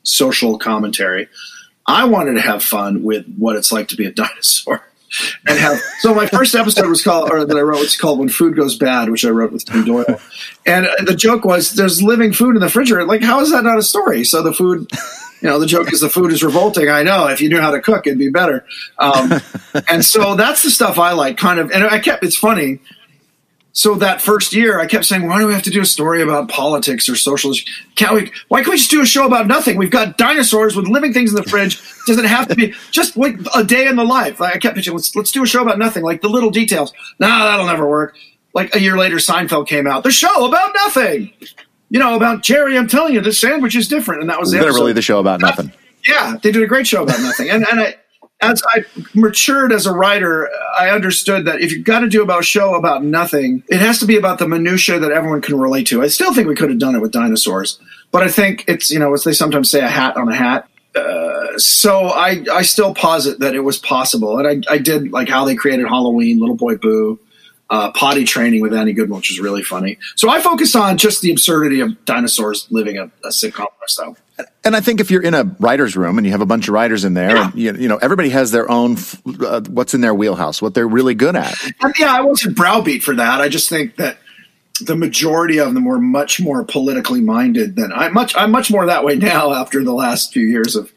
social commentary. I wanted to have fun with what it's like to be a dinosaur. And have so my first episode was called, or that I wrote was called "When Food Goes Bad," which I wrote with Tim Doyle. And the joke was, "There's living food in the refrigerator. Like, how is that not a story?" So the food, you know, the joke is the food is revolting. I know. If you knew how to cook, it'd be better. Um, and so that's the stuff I like. Kind of, and I kept. It's funny. So that first year, I kept saying, "Why do we have to do a story about politics or social? Can't we? Why can't we just do a show about nothing? We've got dinosaurs with living things in the fridge. Does it have to be just like a day in the life?" Like I kept pitching, "Let's let's do a show about nothing, like the little details." Nah, that'll never work. Like a year later, Seinfeld came out. The show about nothing. You know about Jerry. I'm telling you, this sandwich is different, and that was the Literally episode. the show about nothing. Yeah, they did a great show about nothing. And and I, as I matured as a writer, I understood that if you've got to do about a show about nothing, it has to be about the minutia that everyone can relate to. I still think we could have done it with dinosaurs, but I think it's you know as they sometimes say, a hat on a hat. Uh, so I I still posit that it was possible, and I I did like how they created Halloween, Little Boy Boo. Uh, potty training with Andy Goodman, which was really funny. So I focused on just the absurdity of dinosaurs living a, a sitcom lifestyle. And I think if you're in a writer's room and you have a bunch of writers in there, Yeah. and you, you know everybody has their own f- uh, what's in their wheelhouse, what they're really good at. And yeah, I wasn't browbeat for that. I just think that the majority of them were much more politically minded than I much. I'm much more that way now after the last few years of,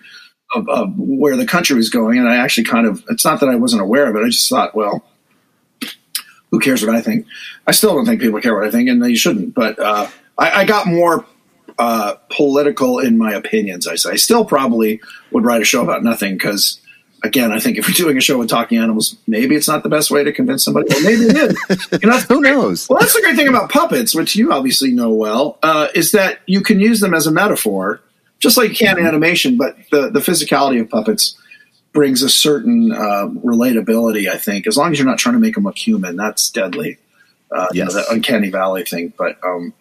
of of where the country was going. And I actually kind of it's not that I wasn't aware of it. I just thought, well, who cares what I think? I still don't think people care what I think, and they shouldn't. But uh, I, I got more uh, political in my opinions. I say I still probably would write a show about nothing because. Again, I think if we're doing a show with talking animals, maybe it's not the best way to convince somebody. Well, maybe it is. You know, Who knows? Well, that's the great thing about puppets, which you obviously know well, uh, is that you can use them as a metaphor, just like you can in animation. But the the physicality of puppets brings a certain uh, relatability. I think, as long as you're not trying to make them look human, that's deadly. Uh, you know, the uncanny valley thing. But um,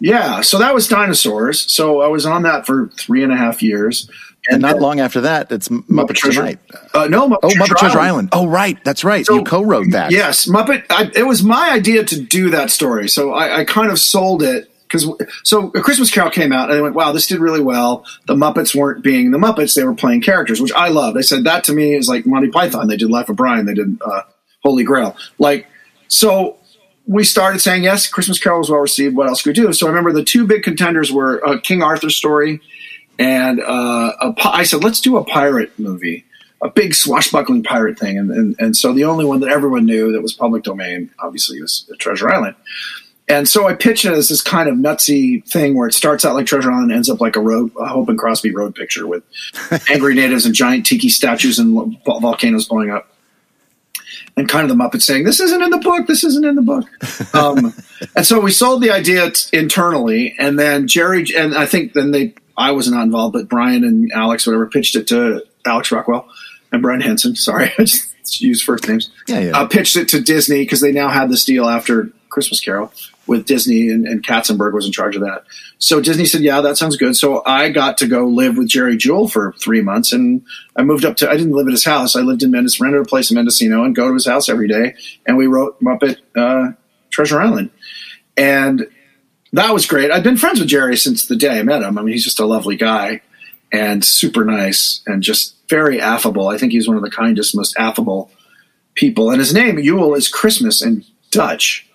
yeah, so that was dinosaurs. So I was on that for three and a half years, And not then- long after that, it's M- Muppet, Treasure- Tonight. Uh, no, Muppet Oh, Muppet Treasure Island. Oh, right, that's right. So- you co-wrote that. Yes, Muppet. I, it was my idea to do that story, so I, I kind of sold it because so a Christmas Carol came out and I went, "Wow, this did really well." The Muppets weren't being the Muppets; they were playing characters, which I love. They said that to me is like Monty Python. They did Life of Brian. They did uh, Holy Grail. Like so. We started saying yes. Christmas Carol was well received. What else could we do? So I remember the two big contenders were a King Arthur story, and uh, pi- I said, let's do a pirate movie a big swashbuckling pirate thing. And, and, and so the only one that everyone knew that was public domain, obviously, was Treasure Island. And so I pitched it as this kind of nutsy thing where it starts out like Treasure Island and ends up like a road, a Hope and Crosby road picture with angry natives and giant tiki statues and volcanoes blowing up. And kind of the Muppets saying, "This isn't in the book. This isn't in the book." Um, and so we sold the idea t- internally, and then Jerry and I think then they I was not involved, but Brian and Alex whatever pitched it to Alex Rockwell and Brian Henson. Sorry, I just used first names. Yeah, yeah. Uh, pitched it to Disney because they now had this deal after Christmas Carol with Disney, and, and Katzenberg was in charge of that. So Disney said, "Yeah, that sounds good." So I got to go live with Jerry Juhl for three months, and I moved up to. I didn't live at his house. I lived in Mendes, rented a place in Mendocino, and go to his house every day. And we wrote Muppet uh, Treasure Island, and that was great. I've been friends with Jerry since the day I met him. I mean, he's just a lovely guy and super nice and just very affable. I think he's one of the kindest, most affable people. And his name, Yule, is Christmas in Dutch.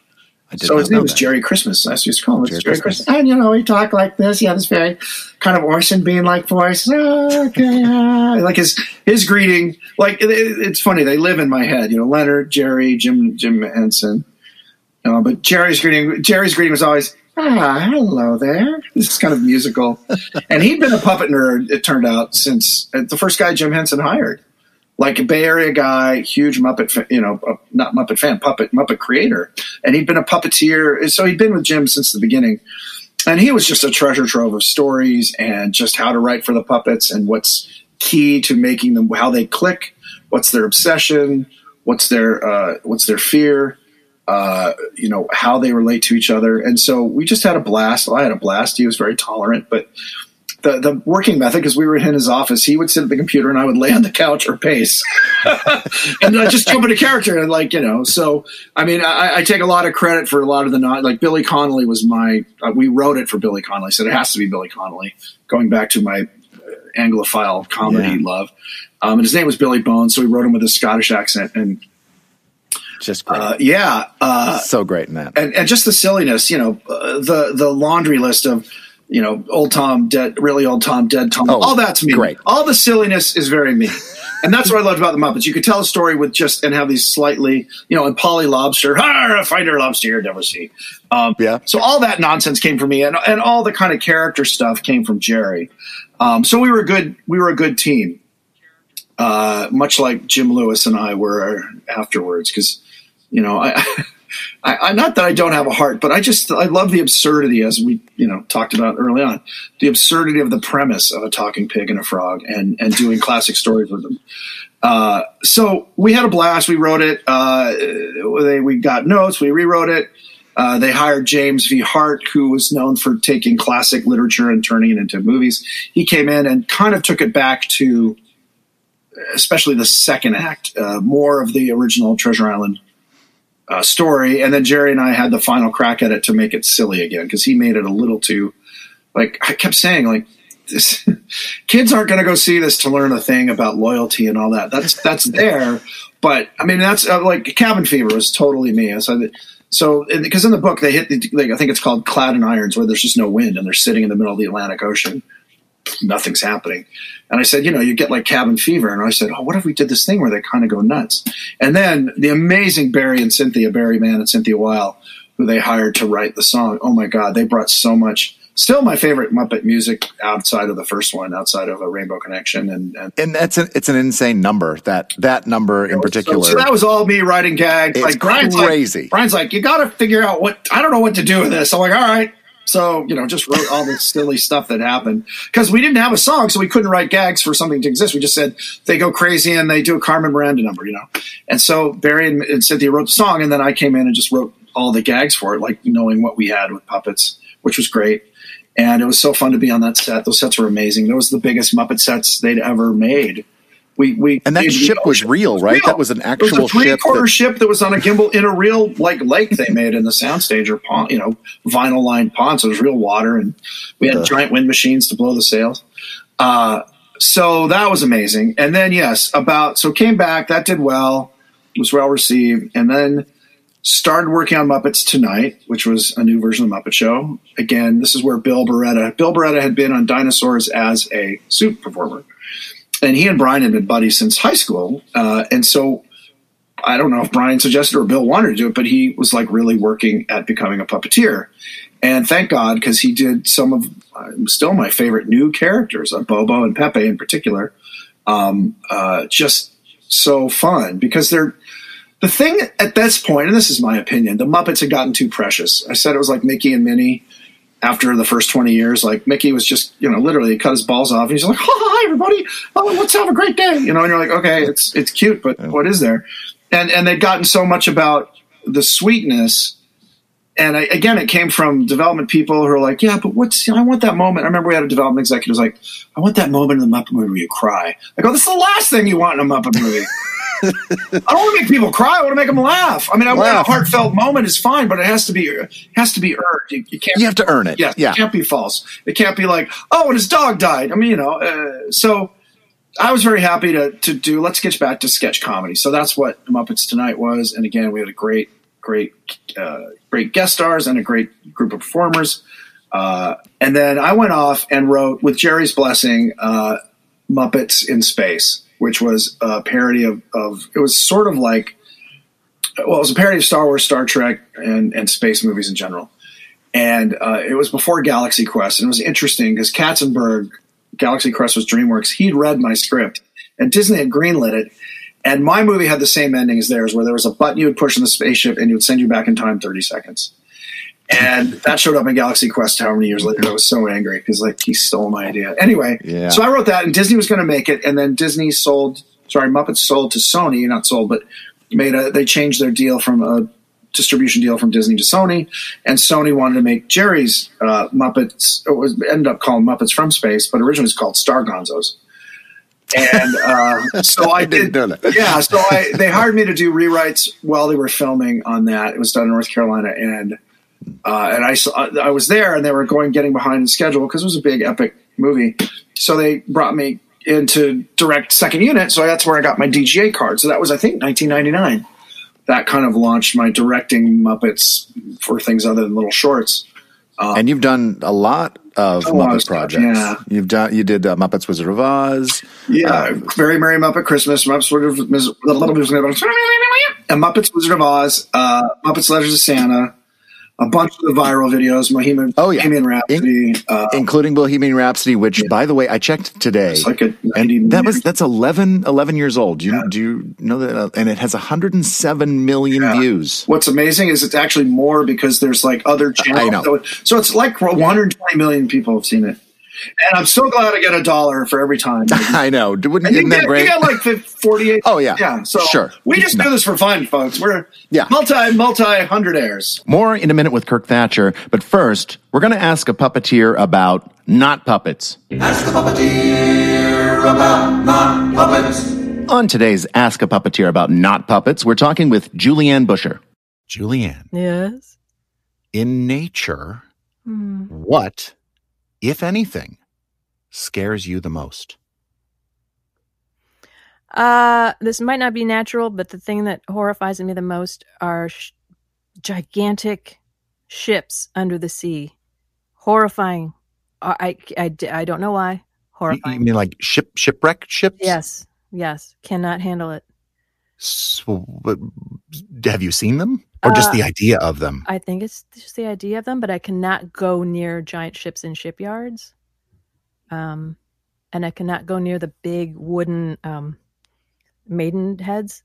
I did So his name was. Jerry Christmas. I used to call him Jerry Jerry, Christmas. Christmas. And, you know, he talked like this. He had this very kind of Orson Bean like voice. "Oh, okay. ah." Like his his greeting. Like, it, it- it's funny. They live in my head. You know, Leonard, Jerry, Jim, Jim Henson. Uh, but Jerry's greeting, Jerry's greeting was always, ah, hello there. This is kind of musical. and he'd been a puppet nerd, it turned out, since uh, the first guy Jim Henson hired. Like a Bay Area guy, huge Muppet, fa- you know, not Muppet fan, puppet, Muppet creator. And he'd been a puppeteer. So he'd been with Jim since the beginning. And he was just a treasure trove of stories and just how to write for the puppets and what's key to making them, how they click, what's their obsession, what's their, uh, what's their fear uh, you know how they relate to each other and so we just had a blast i had a blast he was very tolerant but the the working method because we were in his office. He would sit at the computer and I would lay on the couch or pace, and I just jump into character and like you know. So I mean, I, I take a lot of credit for a lot of the not like Billy Connolly was my. Uh, we wrote it for Billy Connolly, said it has to be Billy Connolly. Going back to my uh, Anglophile comedy Yeah. love, um, and his name was Billy Bones, so we wrote him with a Scottish accent, and Just great. uh, yeah. Uh, so great in that. and, and just the silliness, you know, uh, the the laundry list of, you know, old Tom, dead, really old Tom, dead Tom, Oh, all that's me. great. All the silliness is very me, and that's what I loved about the Muppets. You could tell a story with just and have these slightly, you know, and Polly Lobster, "Har, a fighter lobster you never see. Um, Yeah. So all that nonsense came from me, and and all the kind of character stuff came from Jerry. Um, so we were a good we were a good team. Uh, much like Jim Lewis and I were afterwards, because you know, I, I, I, not that I don't have a heart, but I just, I love the absurdity as we, you know, talked about early on, the absurdity of the premise of a talking pig and a frog and, and doing classic stories with them. Uh, so we had a blast. We wrote it. Uh, they, we got notes. We rewrote it. Uh, they hired James V. Hart, who was known for taking classic literature and turning it into movies. He came in and kind of took it back to, especially the second act, uh, more of the original Treasure Island uh, story. And then Jerry and I had the final crack at it to make it silly again because he made it a little too, like I kept saying, like this, kids aren't going to go see this to learn a thing about loyalty and all that. That's that's there, but I mean that's uh, like Cabin Fever was totally me. So, so because in the book they hit, the, like, I think it's called Clad in Irons, where there's just no wind and they're sitting in the middle of the Atlantic Ocean nothing's happening. And I said, you know, you get like cabin fever. And I said, oh, what if we did this thing where they kind of go nuts? And then the amazing Barry and Cynthia, Barry Mann and Cynthia Weil, who they hired to write the song. Oh my God, they brought so much. Still my favorite Muppet music outside of the first one, outside of a Rainbow Connection. And, and and that's an, it's an insane number. That that number in particular. So, so that was all me writing gags. It's like Brian's crazy. Like, Brian's like, you got to figure out what I don't know what to do with this. I'm like, all right. So you know, just wrote all this silly stuff that happened because we didn't have a song, so we couldn't write gags for something to exist. We just said they go crazy and they do a Carmen Miranda number, you know. And so Barry and, and Cynthia wrote the song, and then I came in and just wrote all the gags for it, like knowing what we had with puppets, which was great. And it was so fun to be on that set. Those sets were amazing. Those were the biggest Muppet sets they'd ever made. We, we And that we- ship was real, right? That was an it was actual a three ship quarter that- ship that was on a gimbal in a real like lake they made in the soundstage or pond, you know, vinyl lined pond. So it was real water, and we had giant wind machines to blow the sails. Uh, so that was amazing. And then yes, about so came back that did well, was well received, and then started working on Muppets Tonight, which was a new version of the Muppet Show. Again, this is where Bill Barretta. Bill Barretta had been on Dinosaurs as a suit performer and he and Brian had been buddies since high school. Uh, and so I don't know if Brian suggested or Bill wanted to do it, but he was like really working at becoming a puppeteer. And thank God, because he did some of uh, still my favorite new characters, uh, Bobo and Pepe in particular. Um, uh, just so fun because they're the thing at this point, and this is my opinion, the Muppets had gotten too precious. I said it was like Mickey and Minnie after the first 20 years, like Mickey was just, you know, literally cut his balls off. And he's like, hi, everybody. Oh, let's have a great day. You know, and you're like, okay, it's, it's cute, but what is there? And, and they'd gotten so much about the sweetness. And I, again, it came from development people who are like, yeah, but what's, you know, I want that moment. I remember we had a development executive who was like, I want that moment in the Muppet movie where you cry. I go, this is the last thing you want in a Muppet movie. I don't want to make people cry. I want to make them laugh. I mean, I want a heartfelt moment is fine, but it has to be it has to be earned. You, you can't. You have to earn it. Yes, Yeah. it can't be false. It can't be like, oh, and his dog died. I mean, you know. Uh, so I was very happy to to do. Let's get back to sketch comedy. So that's what Muppets Tonight was. And again, we had a great, great, uh, great guest stars and a great group of performers. Uh, and then I went off and wrote, with Jerry's blessing, uh, Muppets in Space, which was a parody of, of it was sort of like, well, it was a parody of Star Wars, Star Trek, and, and space movies in general. And uh, it was before Galaxy Quest. And it was interesting because Katzenberg, Galaxy Quest was DreamWorks, he'd read my script, and Disney had greenlit it. And my movie had the same ending as theirs, where there was a button you would push in the spaceship and it would send you back in time 30 seconds. And that showed up in Galaxy Quest how many years later. I was so angry because like he stole my idea. Anyway, Yeah. so I wrote that, and Disney was going to make it, and then Disney sold. Sorry, Muppets sold to Sony, not sold, but made a. They changed their deal from a distribution deal from Disney to Sony, and Sony wanted to make Jerry's uh, Muppets. It was ended up called Muppets from Space, but originally it was called Star Gonzos. And uh, so I did. Yeah, so I they hired me to do rewrites while they were filming on that. It was done in North Carolina, and uh, and I saw, I was there, and they were going getting behind the schedule because it was a big epic movie. So they brought me into direct second unit. So that's where I got my DGA card. So that was I think 1999. That kind of launched my directing Muppets for things other than little shorts. and you've done a lot of A Muppet stuff, projects. yeah. You've done. You did uh, Muppets Wizard of Oz. Yeah, Very Merry Muppet Christmas, Muppets Wizard of, and Muppets Wizard of Oz, uh, Muppets Letters of Santa, a bunch of the viral videos, Bohemian, Oh, yeah. Bohemian Rhapsody. uh, including Bohemian Rhapsody, which, by the way, I checked today, It's like a and that was that's 11, 11 years old. Do you do you know that? Uh, and it has 107 million Yeah. views. What's amazing is it's actually more because there's like other channels. know. So, so it's like 120 million people have seen it. And I'm so glad I get a dollar for every time. I know. Wouldn't, isn't that get, great? you get like 48. Oh, yeah. Yeah. So Sure. we just do this for fun, folks. We're Yeah. multi, multi hundred airs. More in a minute with Kirk Thatcher, but first, we're going to ask a puppeteer about not puppets. Ask a puppeteer about not puppets. On today's Ask a Puppeteer About Not Puppets, we're talking with Julianne Buescher. Julianne, Yes. in nature, Hmm. what, if anything, scares you the most? Uh, this might not be natural, but the thing that horrifies me the most are sh- gigantic ships under the sea. Horrifying. Uh, I, I, I don't know why. Horrifying. you mean like ship shipwreck ships? yes, yes. Cannot handle it. So, have you seen them, or just Uh, the idea of them? I think it's just the idea of them, but I cannot go near giant ships in shipyards. Um, and I cannot go near the big wooden um, maiden heads.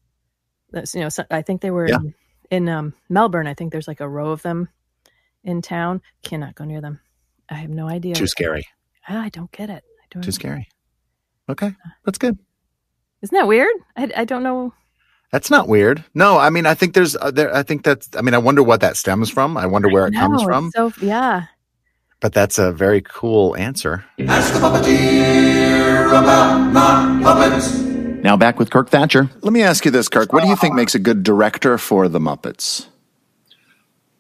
That's you know, so, I think they were Yeah. in, in um, Melbourne. I think there's like a row of them in town. Cannot go near them. I have no idea. Too scary. Ah, I don't get it. I don't. Too scary. Okay, that's good. Isn't that weird? I, I don't know. That's not weird. No, I mean, I think there's, uh, there, I think that's, I mean, I wonder what that stems from. I wonder where it comes from. So yeah. But that's a very cool answer. Now back with Kirk Thatcher. Let me ask you this, Kirk. What do you think makes a good director for the Muppets?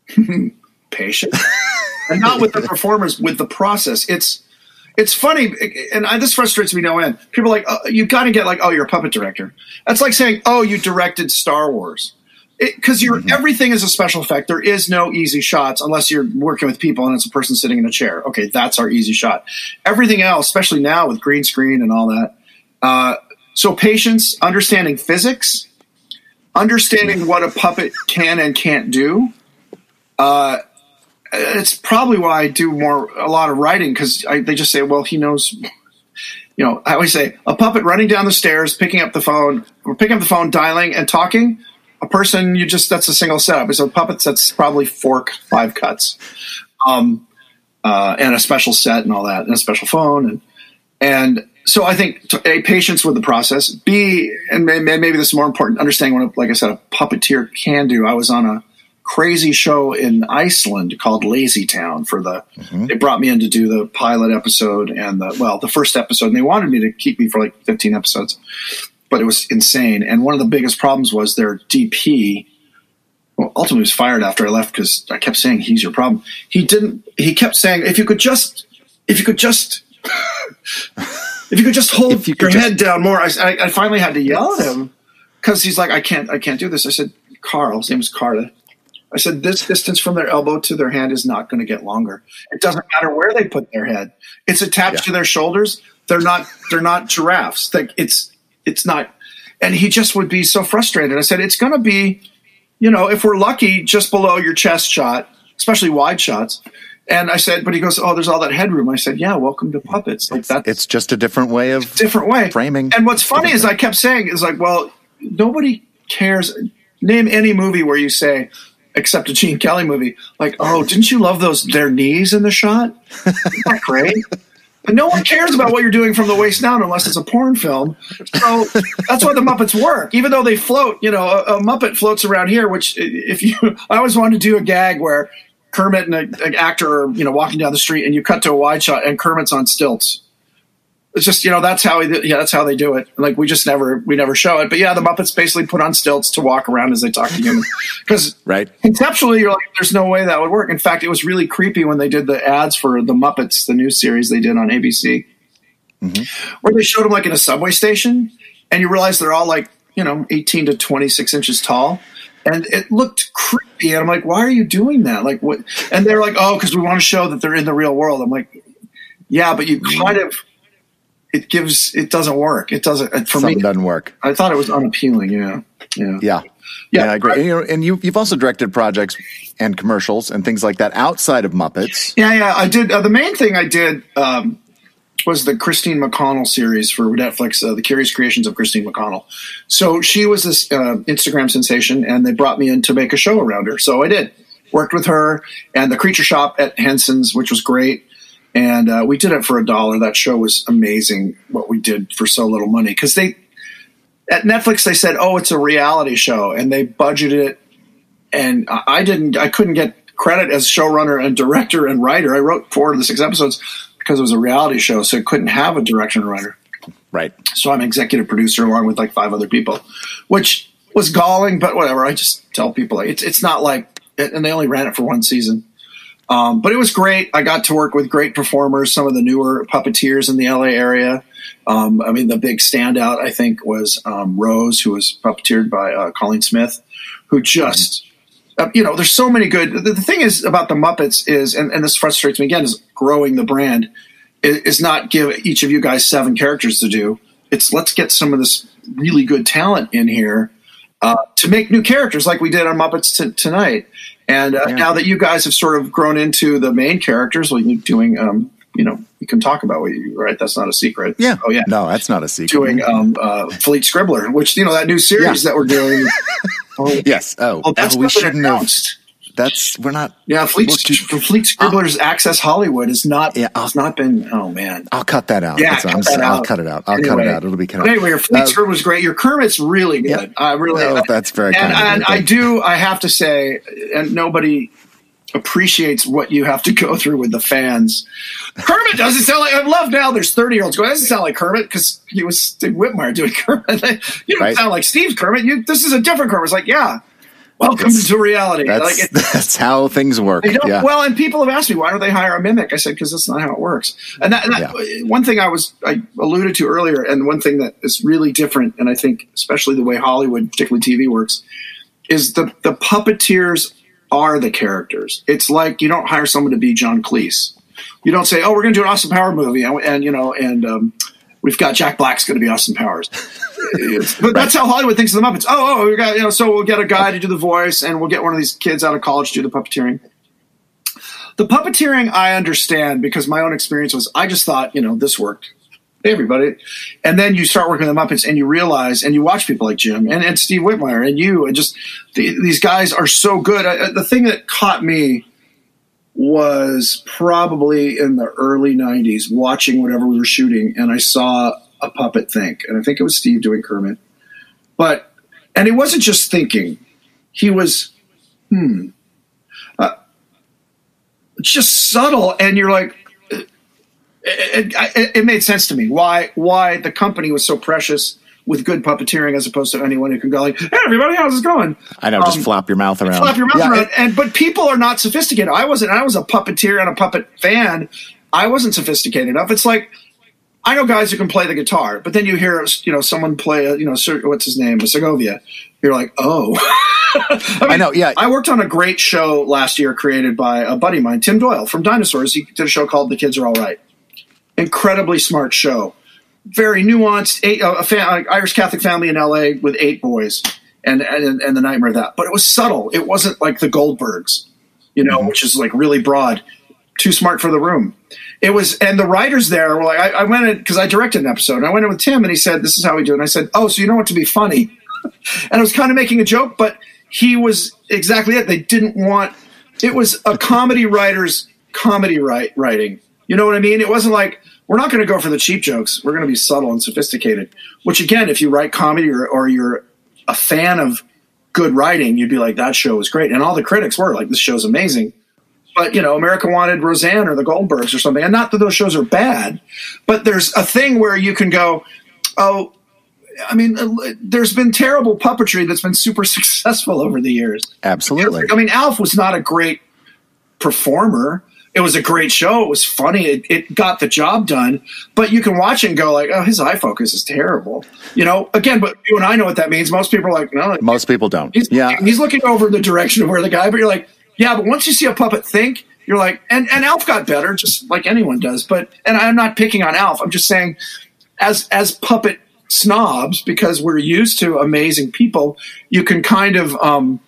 patient and not with the performers with the process it's it's funny and I, this frustrates me no end. People are like oh, you got to get like oh you're a puppet director. That's like saying oh you directed star wars. Because you're everything is a special effect. There is no easy shots unless you're working with people and it's a person sitting in a chair. Okay that's our easy shot. Everything else especially now with green screen and all that uh, so patience understanding physics understanding what a puppet can and can't do uh, it's probably why I do more a lot of writing because they just say, well, he knows. You know, I always say a puppet running down the stairs, picking up the phone, or picking up the phone, dialing and talking. A person, you just that's a single setup. So puppets, that's probably four, five cuts, um, uh, and a special set and all that, and a special phone, and and so I think a patience with the process. B and may- may- maybe this is more important. Understanding what, like I said, a puppeteer can do. I was on a crazy show in Iceland called Lazy Town for the mm-hmm. they brought me in to do the pilot episode and the well the first episode and they wanted me to keep me for like 15 episodes but it was insane. And one of the biggest problems was their DP well ultimately was fired after I left because I kept saying he's your problem. He didn't he kept saying if you could just if you could just if you could just hold you your just- head down more. I, I, I finally had to yell at him because he's like I can't I can't do this. I said Carl his name is Carl I said, this distance from their elbow to their hand is not going to get longer. It doesn't matter where they put their head. It's attached to their shoulders. They're not, they're not giraffes. Like it's, it's not. And he just would be so frustrated. I said, it's going to be, you know, if we're lucky, just below your chest shot, especially wide shots. And I said, but he goes, oh, there's all that headroom. I said, yeah, welcome to puppets. Like that's It's just a different way of different way framing. And what's funny is I kept saying is like, well, nobody cares. Name any movie where you say, except a Gene Kelly movie, like, oh, didn't you love those their knees in the shot? Isn't that great? But no one cares about what you're doing from the waist down unless it's a porn film. So that's why the Muppets work. Even though they float, you know, a, a Muppet floats around here. Which, if you, I always wanted to do a gag where Kermit and an actor are, you know, walking down the street, and you cut to a wide shot, and Kermit's on stilts. It's just, you know, that's how he, yeah, that's how they do it. Like we just never, we never show it. But yeah, the Muppets basically put on stilts to walk around as they talk to humans. Because Right. conceptually, you're like, there's no way that would work. In fact, it was really creepy when they did the ads for the Muppets, the new series they did on ABC, mm-hmm. where they showed them like in a subway station, and you realize they're all like, you know, 18 to 26 inches tall. And it looked creepy. And I'm like, why are you doing that? Like, what? And they're like, oh, because we want to show that they're in the real world. I'm like, yeah, but you kind of, it gives, it doesn't work. It doesn't, for Something me, doesn't work. I thought it was unappealing. Yeah. Yeah. Yeah. Yeah. Yeah, I agree. And, you know, and you, you've also directed projects and commercials and things like that outside of Muppets. Yeah, yeah, I did. Uh, the main thing I did um, was the Christine McConnell series for Netflix, uh, The Curious Creations of Christine McConnell. So she was this uh, Instagram sensation, and they brought me in to make a show around her. So I did. Worked with her and the Creature Shop at Henson's, which was great. And uh, we did it for a dollar. That show was amazing. What we did for so little money because they at Netflix they said, "Oh, it's a reality show," and they budgeted it and I didn't, I couldn't get credit as showrunner and director and writer. I wrote four of the six episodes because it was a reality show, so it couldn't have a director and writer. Right. So I'm executive producer along with like five other people, which was galling, but whatever. I just tell people it's it's not like, and they only ran it for one season. Um, but it was great. I got to work with great performers, some of the newer puppeteers in the LA area. Um, I mean, the big standout I think was um, Rose, who was puppeteered by uh, Colleen Smith, who just uh, you know, there's so many good. The, the thing is about the Muppets is, and, and this frustrates me again, is growing the brand is, not give each of you guys seven characters to do. It's let's get some of this really good talent in here uh, to make new characters like we did on Muppets t- tonight. And uh, now that you guys have sort of grown into the main characters, like you're doing, um, you know, you can talk about what you right. That's not a secret. Yeah. Oh yeah. No, that's not a secret. Doing um, uh, Fleet Scribbler, which you know that new series Yeah. that we're doing. oh, yes. Oh, well, that's oh, we shouldn't have. announced. That's we're not. Yeah, Fleet, Fleet Scribbler's Access Hollywood is not. Yeah, I'll- it's not been. Oh man. I'll cut that out. Yeah, cut that s- I'll cut it out. I'll cut it Anyway. out. It'll be cut But out. anyway, your Fleet Uh, Scribbler's great. Your Kermit's really good. I really. Oh, that's very and, kind of and I do. I have to say, and nobody appreciates what you have to go through with the fans. Kermit doesn't sound like I love now. There's 30 year olds going. Doesn't sound like Kermit because he was Steve Whitmire doing Kermit. you don't Right. sound like Steve's Kermit. You, this is a different Kermit. It's like, yeah, welcome That's- to reality. That's like it, that's how things work. Yeah. Well, and people have asked me why don't they hire a mimic? I said because that's not how it works. And that, and that one thing I was I alluded to earlier, and one thing that is really different, and I think especially the way Hollywood, particularly TV, works, is the the puppeteers are the characters. It's like you don't hire someone to be John Cleese. You don't say, "Oh, we're going to do an Austin Power movie," and, and you know, and um, we've got Jack Black's going to be Austin Powers. But that's how Hollywood thinks of the Muppets. Oh, oh, we got you know, so we'll get a guy to do the voice, and we'll get one of these kids out of college to do the puppeteering. The puppeteering I understand because my own experience was I just thought, you know, this worked. Hey, everybody. And then you start working with the Muppets and you realize, and you watch people like Jim and, and Steve Whitmire and you, and just the, these guys are so good. I- the thing that caught me was probably in the early 90s watching whatever we were shooting, and I saw a puppet think. And I think it was Steve doing Kermit. But, and he wasn't just thinking, he was, hmm, uh, just subtle. And you're like, it, it, it made sense to me why why the company was so precious with good puppeteering as opposed to anyone who can go like, "Hey, everybody, how's it going?" I know. Just Um, flap your mouth around. Flap your mouth Yeah, around. it- and but people are not sophisticated. I wasn't. I was a puppeteer and a puppet fan. I wasn't sophisticated enough. It's like I know guys who can play the guitar, but then you hear you know someone play you know Sir- what's his name, a Segovia. You're like, oh. I, I know, yeah. I worked on a great show last year created by a buddy of mine, Tim Doyle from Dinosaurs. He did a show called The Kids Are All Right. Incredibly smart show. Very nuanced. Eight, uh, a fam- like uh, Irish Catholic family in LA with eight boys and, and, and the nightmare of that. But it was subtle. It wasn't like the Goldbergs, you know, mm-hmm. which is like really broad. Too smart for the room. It was, and the writers there were like, I, I went in because I directed an episode. And I went in with Tim and he said, This is how we do it. And I said, Oh, so you know what to be funny. and I was kind of making a joke, but he was exactly it. They didn't want it was a comedy writer's comedy write, writing. You know what I mean? It wasn't like we're not going to go for the cheap jokes. We're going to be subtle and sophisticated. Which again, if you write comedy or, or you're a fan of good writing, you'd be like, that show was great. And all the critics were like, this show's amazing. But you know, America wanted Roseanne or the Goldbergs or something. And not that those shows are bad, but there's a thing where you can go, oh, I mean, uh, there's been terrible puppetry that's been super successful over the years. Absolutely. I mean, Alf was not a great performer. It was a great show. It was funny. It, it got the job done. But you can watch it and go like, "Oh, his eye focus is terrible." You know, again, but you and I know what that means. Most people are like, "No." Most people don't. He's, yeah. he's looking over the direction of where the guy. But you're like, "Yeah." But once you see a puppet think, you're like, and and Alf got better, just like anyone does. But and I'm not picking on Alf. I'm just saying, as as puppet snobs, because we're used to amazing people, you can kind of. um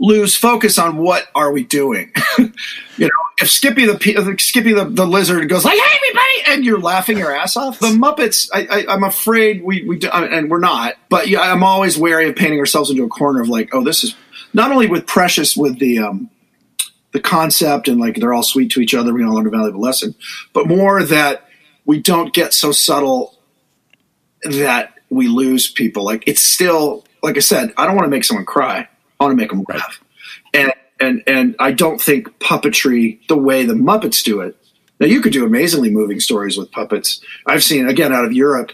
lose focus on what are we doing. you know, if Skippy the Skippy the, the lizard goes like, "Hey, everybody," and you're laughing your ass off, the Muppets. I, I, am afraid we we do, and we're not. But yeah, I'm always wary of painting ourselves into a corner of like, oh, this is not only with Precious with the um the concept and like they're all sweet to each other. we all learn a valuable lesson, but more that we don't get so subtle that we lose people. Like it's still like I said, I don't want to make someone cry. I want to make them laugh. And and and I don't think puppetry the way the Muppets do it. Now you could do amazingly moving stories with puppets. I've seen again out of Europe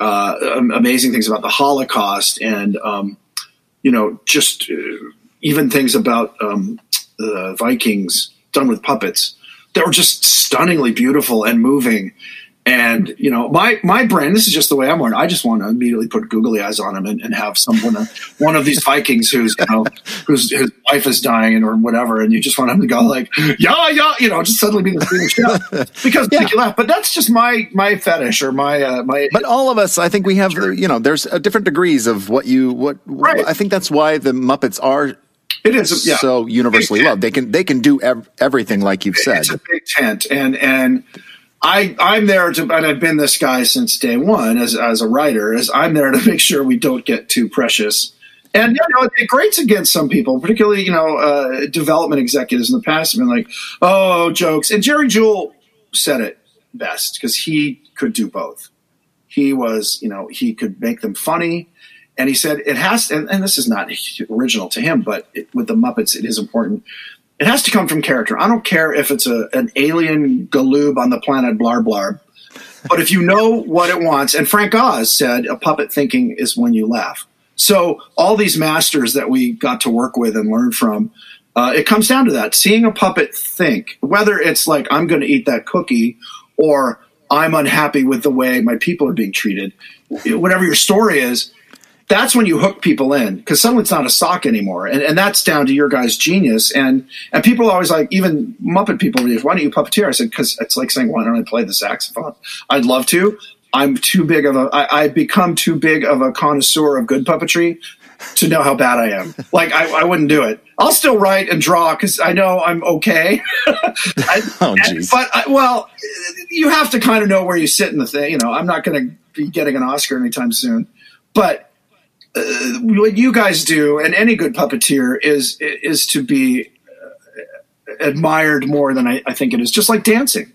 uh, amazing things about the Holocaust and um, you know just uh, even things about um, the Vikings done with puppets that were just stunningly beautiful and moving. And you know, my my brain. This is just the way I'm wired. I just want to immediately put googly eyes on him and, and have someone, uh, one of these Vikings who's you know, whose his wife is dying or whatever, and you just want him to go like, yeah, yeah, you know, just suddenly be the chef because yeah. you laugh. But that's just my my fetish or my uh, my. But all of us, I think we have, you know, there's uh, different degrees of what you what. Right. I think that's why the Muppets are it is yeah. so universally loved. They can they can do ev- everything like you've said. It's a big tent, and and I I'm there to, and I've been this guy since day one as as a writer. As I'm there to make sure we don't get too precious. And you know, it grates against some people, particularly you know, uh, development executives in the past have been like, "Oh, jokes." And Jerry Juhl said it best because he could do both. He was, you know, he could make them funny, and he said it has. And, and this is not original to him, but it, with the Muppets, it is important it has to come from character. I don't care if it's a an alien galoob on the planet blar blar. But if you know what it wants, and Frank Oz said, a puppet thinking is when you laugh. So all these masters that we got to work with and learn from, uh, it comes down to that. Seeing a puppet think, whether it's like, I'm going to eat that cookie or I'm unhappy with the way my people are being treated, whatever your story is, that's when you hook people in because suddenly it's not a sock anymore, and, and that's down to your guy's genius. And and people are always like, even Muppet people, why don't you puppeteer? I said because it's like saying, why don't I play the saxophone? I'd love to. I'm too big of a. I, I become too big of a connoisseur of good puppetry to know how bad I am. Like I, I wouldn't do it. I'll still write and draw because I know I'm okay. I, oh, jeez. But I, well, you have to kind of know where you sit in the thing. You know, I'm not going to be getting an Oscar anytime soon, but uh, what you guys do and any good puppeteer is is to be uh, admired more than I, I, think it is. Just like dancing,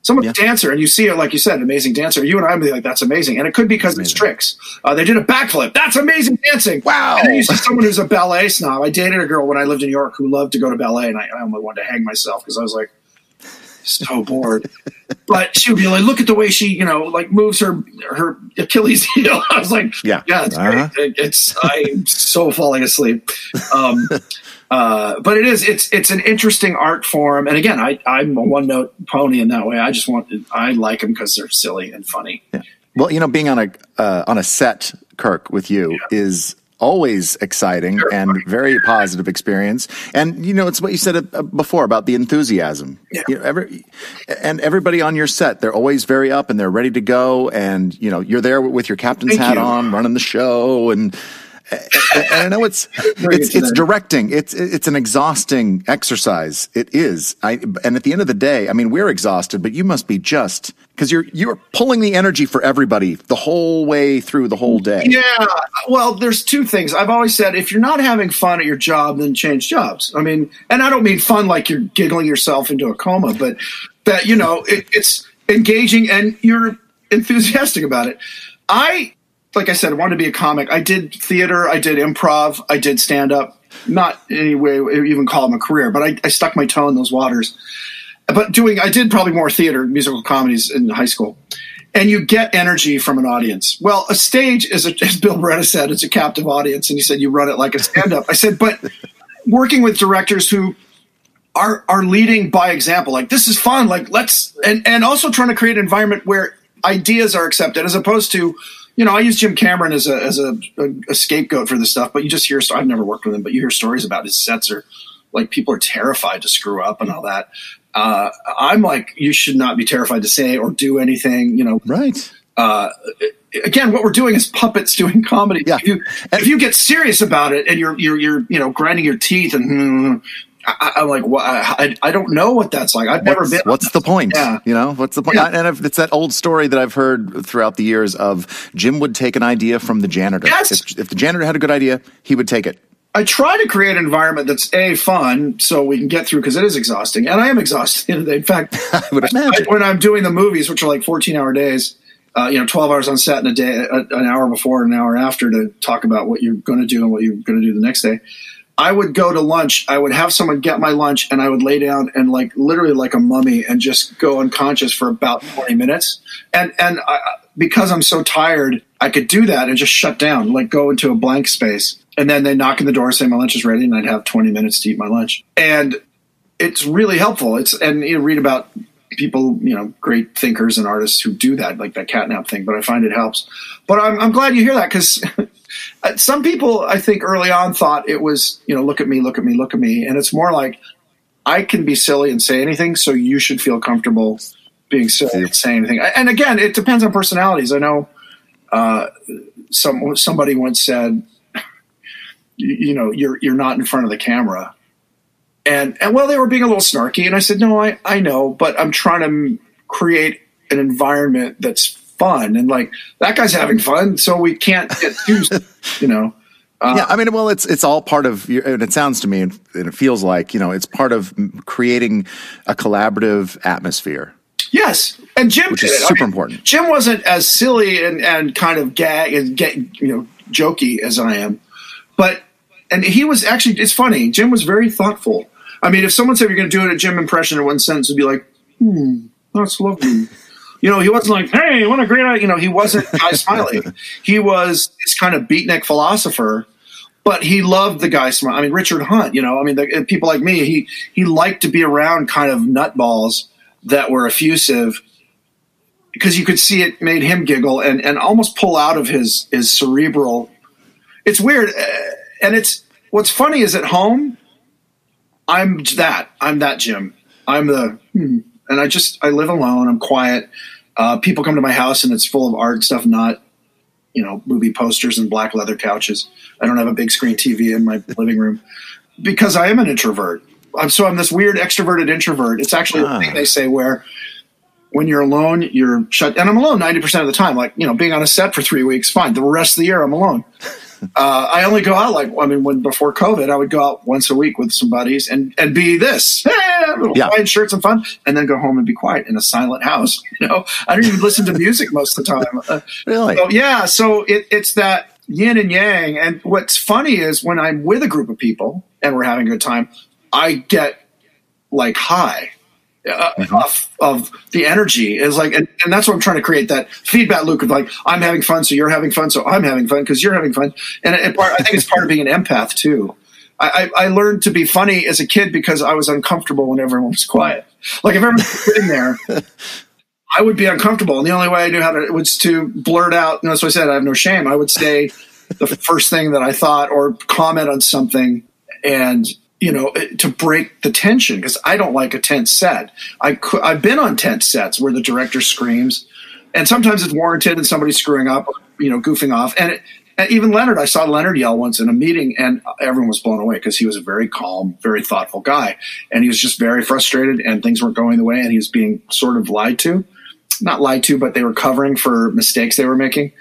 someone's yeah. a dancer and you see it like you said, an amazing dancer. You and I would be like, that's amazing, and it could be because it's tricks. Uh, they did a backflip. That's amazing dancing. Wow. And then you see someone who's a ballet snob. I dated a girl when I lived in New York who loved to go to ballet, and I, I almost wanted to hang myself because I was like so bored. but she would be like, look at the way she, you know, like moves her her Achilles heel. I was like, yeah, yeah, it's uh-huh. great. It's I'm so falling asleep. Um, uh, but it is it's it's an interesting art form. And again, I I'm a one note pony in that way. I just want I like them because they're silly and funny. Yeah. Well, you know, being on a uh, on a set, Kirk, with you yeah. is always exciting and very positive experience. And you know, it's what you said uh, before about the enthusiasm. Yeah. You know, every, and everybody on your set, they're always very up and they're ready to go. And you know, you're there with your captain's Thank hat you. on, running the show, and and I know it's it's it's directing. It's it's an exhausting exercise. It is. I and at the end of the day, I mean, we're exhausted, but you must be just because you're you're pulling the energy for everybody the whole way through the whole day. Yeah. Well, there's two things. I've always said if you're not having fun at your job, then change jobs. I mean, and I don't mean fun like you're giggling yourself into a coma, but that you know it, it's engaging and you're enthusiastic about it. I, like I said, I wanted to be a comic. I did theater, I did improv, I did stand up. Not in any way even call them a career, but I, I stuck my toe in those waters. But doing, I did probably more theater, musical comedies in high school and you get energy from an audience. Well, a stage is, a, as Bill Barretta said, it's a captive audience, and he said you run it like a stand-up. I said, but working with directors who are are leading by example, like this is fun, like let's, and and also trying to create an environment where ideas are accepted, as opposed to, you know, I use Jim Cameron as a as a, a, a scapegoat for this stuff, but you just hear. I've never worked with him, but you hear stories about his sets are like people are terrified to screw up and all that uh, I'm like, you should not be terrified to say or do anything, you know. Right. Uh, again, what we're doing is puppets doing comedy. Yeah. If you, if you get serious about it and you're, you're, you're, you know, grinding your teeth and, mm, I, am like, well, I, I don't know what that's like. I've never been. What's the point? Yeah. You know, what's the point? Yeah. And I've, it's that old story that I've heard throughout the years of Jim would take an idea from the janitor. Yes. If, if the janitor had a good idea, he would take it. I try to create an environment that's a fun, so we can get through because it is exhausting, and I am exhausted. In fact, I would imagine. I, when I'm doing the movies, which are like 14 hour days, uh, you know, 12 hours on set in a day, a, an hour before and an hour after to talk about what you're going to do and what you're going to do the next day. I would go to lunch. I would have someone get my lunch, and I would lay down and like literally like a mummy and just go unconscious for about 20 minutes. And and I, because I'm so tired, I could do that and just shut down, like go into a blank space. And then they knock on the door, say my lunch is ready, and I'd have 20 minutes to eat my lunch. And it's really helpful. It's and you read about people, you know, great thinkers and artists who do that, like that catnap thing. But I find it helps. But I'm, I'm glad you hear that because some people, I think, early on thought it was, you know, look at me, look at me, look at me, and it's more like I can be silly and say anything, so you should feel comfortable being silly and saying anything. And again, it depends on personalities. I know uh, some somebody once said, you, you know, you're you're not in front of the camera and and well they were being a little snarky and i said no i i know but i'm trying to create an environment that's fun and like that guy's having fun so we can't get too you know uh, yeah, I mean, well, it's it's all part of, your, and it sounds to me, and it feels like you know, it's part of creating a collaborative atmosphere. yes and jim Which is it. I super mean, important. jim wasn't as silly and and kind of gag and get you know jokey as i am but and he was actually it's funny jim was very thoughtful i mean if someone said you're going to do it a jim impression in one sentence it'd be like hmm that's lovely you know he wasn't like hey what a great idea you know he wasn't guy smiley he was this kind of beatnik philosopher but he loved the guy smile. I mean, Richard Hunt, you know, I mean, the, people like me, he, he liked to be around kind of nutballs that were effusive because you could see it made him giggle and, and almost pull out of his, his cerebral. It's weird. uh, And it's, what's funny is at home, I'm that, I'm that Jim. I'm the, hmm. And I just, I live alone. I'm quiet. Uh, people come to my house and it's full of art stuff, not you know, movie posters and black leather couches. I don't have a big screen TV in my living room because I am an introvert. I'm, so I'm this weird extroverted introvert. It's actually Ah. a thing they say where when you're alone, you're shut. And I'm alone 90% of the time. Like, you know, being on a set for three weeks, fine. The rest of the year, I'm alone. Uh, I only go out like I mean, when before COVID, I would go out once a week with some buddies and and be this, hey, little Yeah. quiet shirts and fun, and then go home and be quiet in a silent house. You know, I don't even listen to music most of the time. Uh, Really? so, yeah, so it, it's that yin and yang. And what's funny is when I'm with a group of people and we're having a good time, I get like high. Uh, of, of the energy is like, and, and that's what I'm trying to create that feedback loop of like, I'm having fun, so you're having fun, so I'm having fun because you're having fun. And it, part, I think it's part of being an empath too. I, I learned to be funny as a kid because I was uncomfortable when everyone was quiet. Like if everyone was sitting there, I would be uncomfortable, and the only way I knew how to was to blurt out. And that's what I said. I have no shame. I would say the first thing that I thought, or comment on something, and you know, eh, to break the tension because I don't like a tense set. I I've been on tense sets where the director screams, and sometimes it's warranted, and somebody's screwing up, you know, goofing off, and. It, and even Leonard, I saw Leonard yell once in a meeting, and everyone was blown away because he was a very calm, very thoughtful guy, and he was just very frustrated, and things weren't going the way, and he was being sort of lied to, not lied to, but they were covering for mistakes they were making,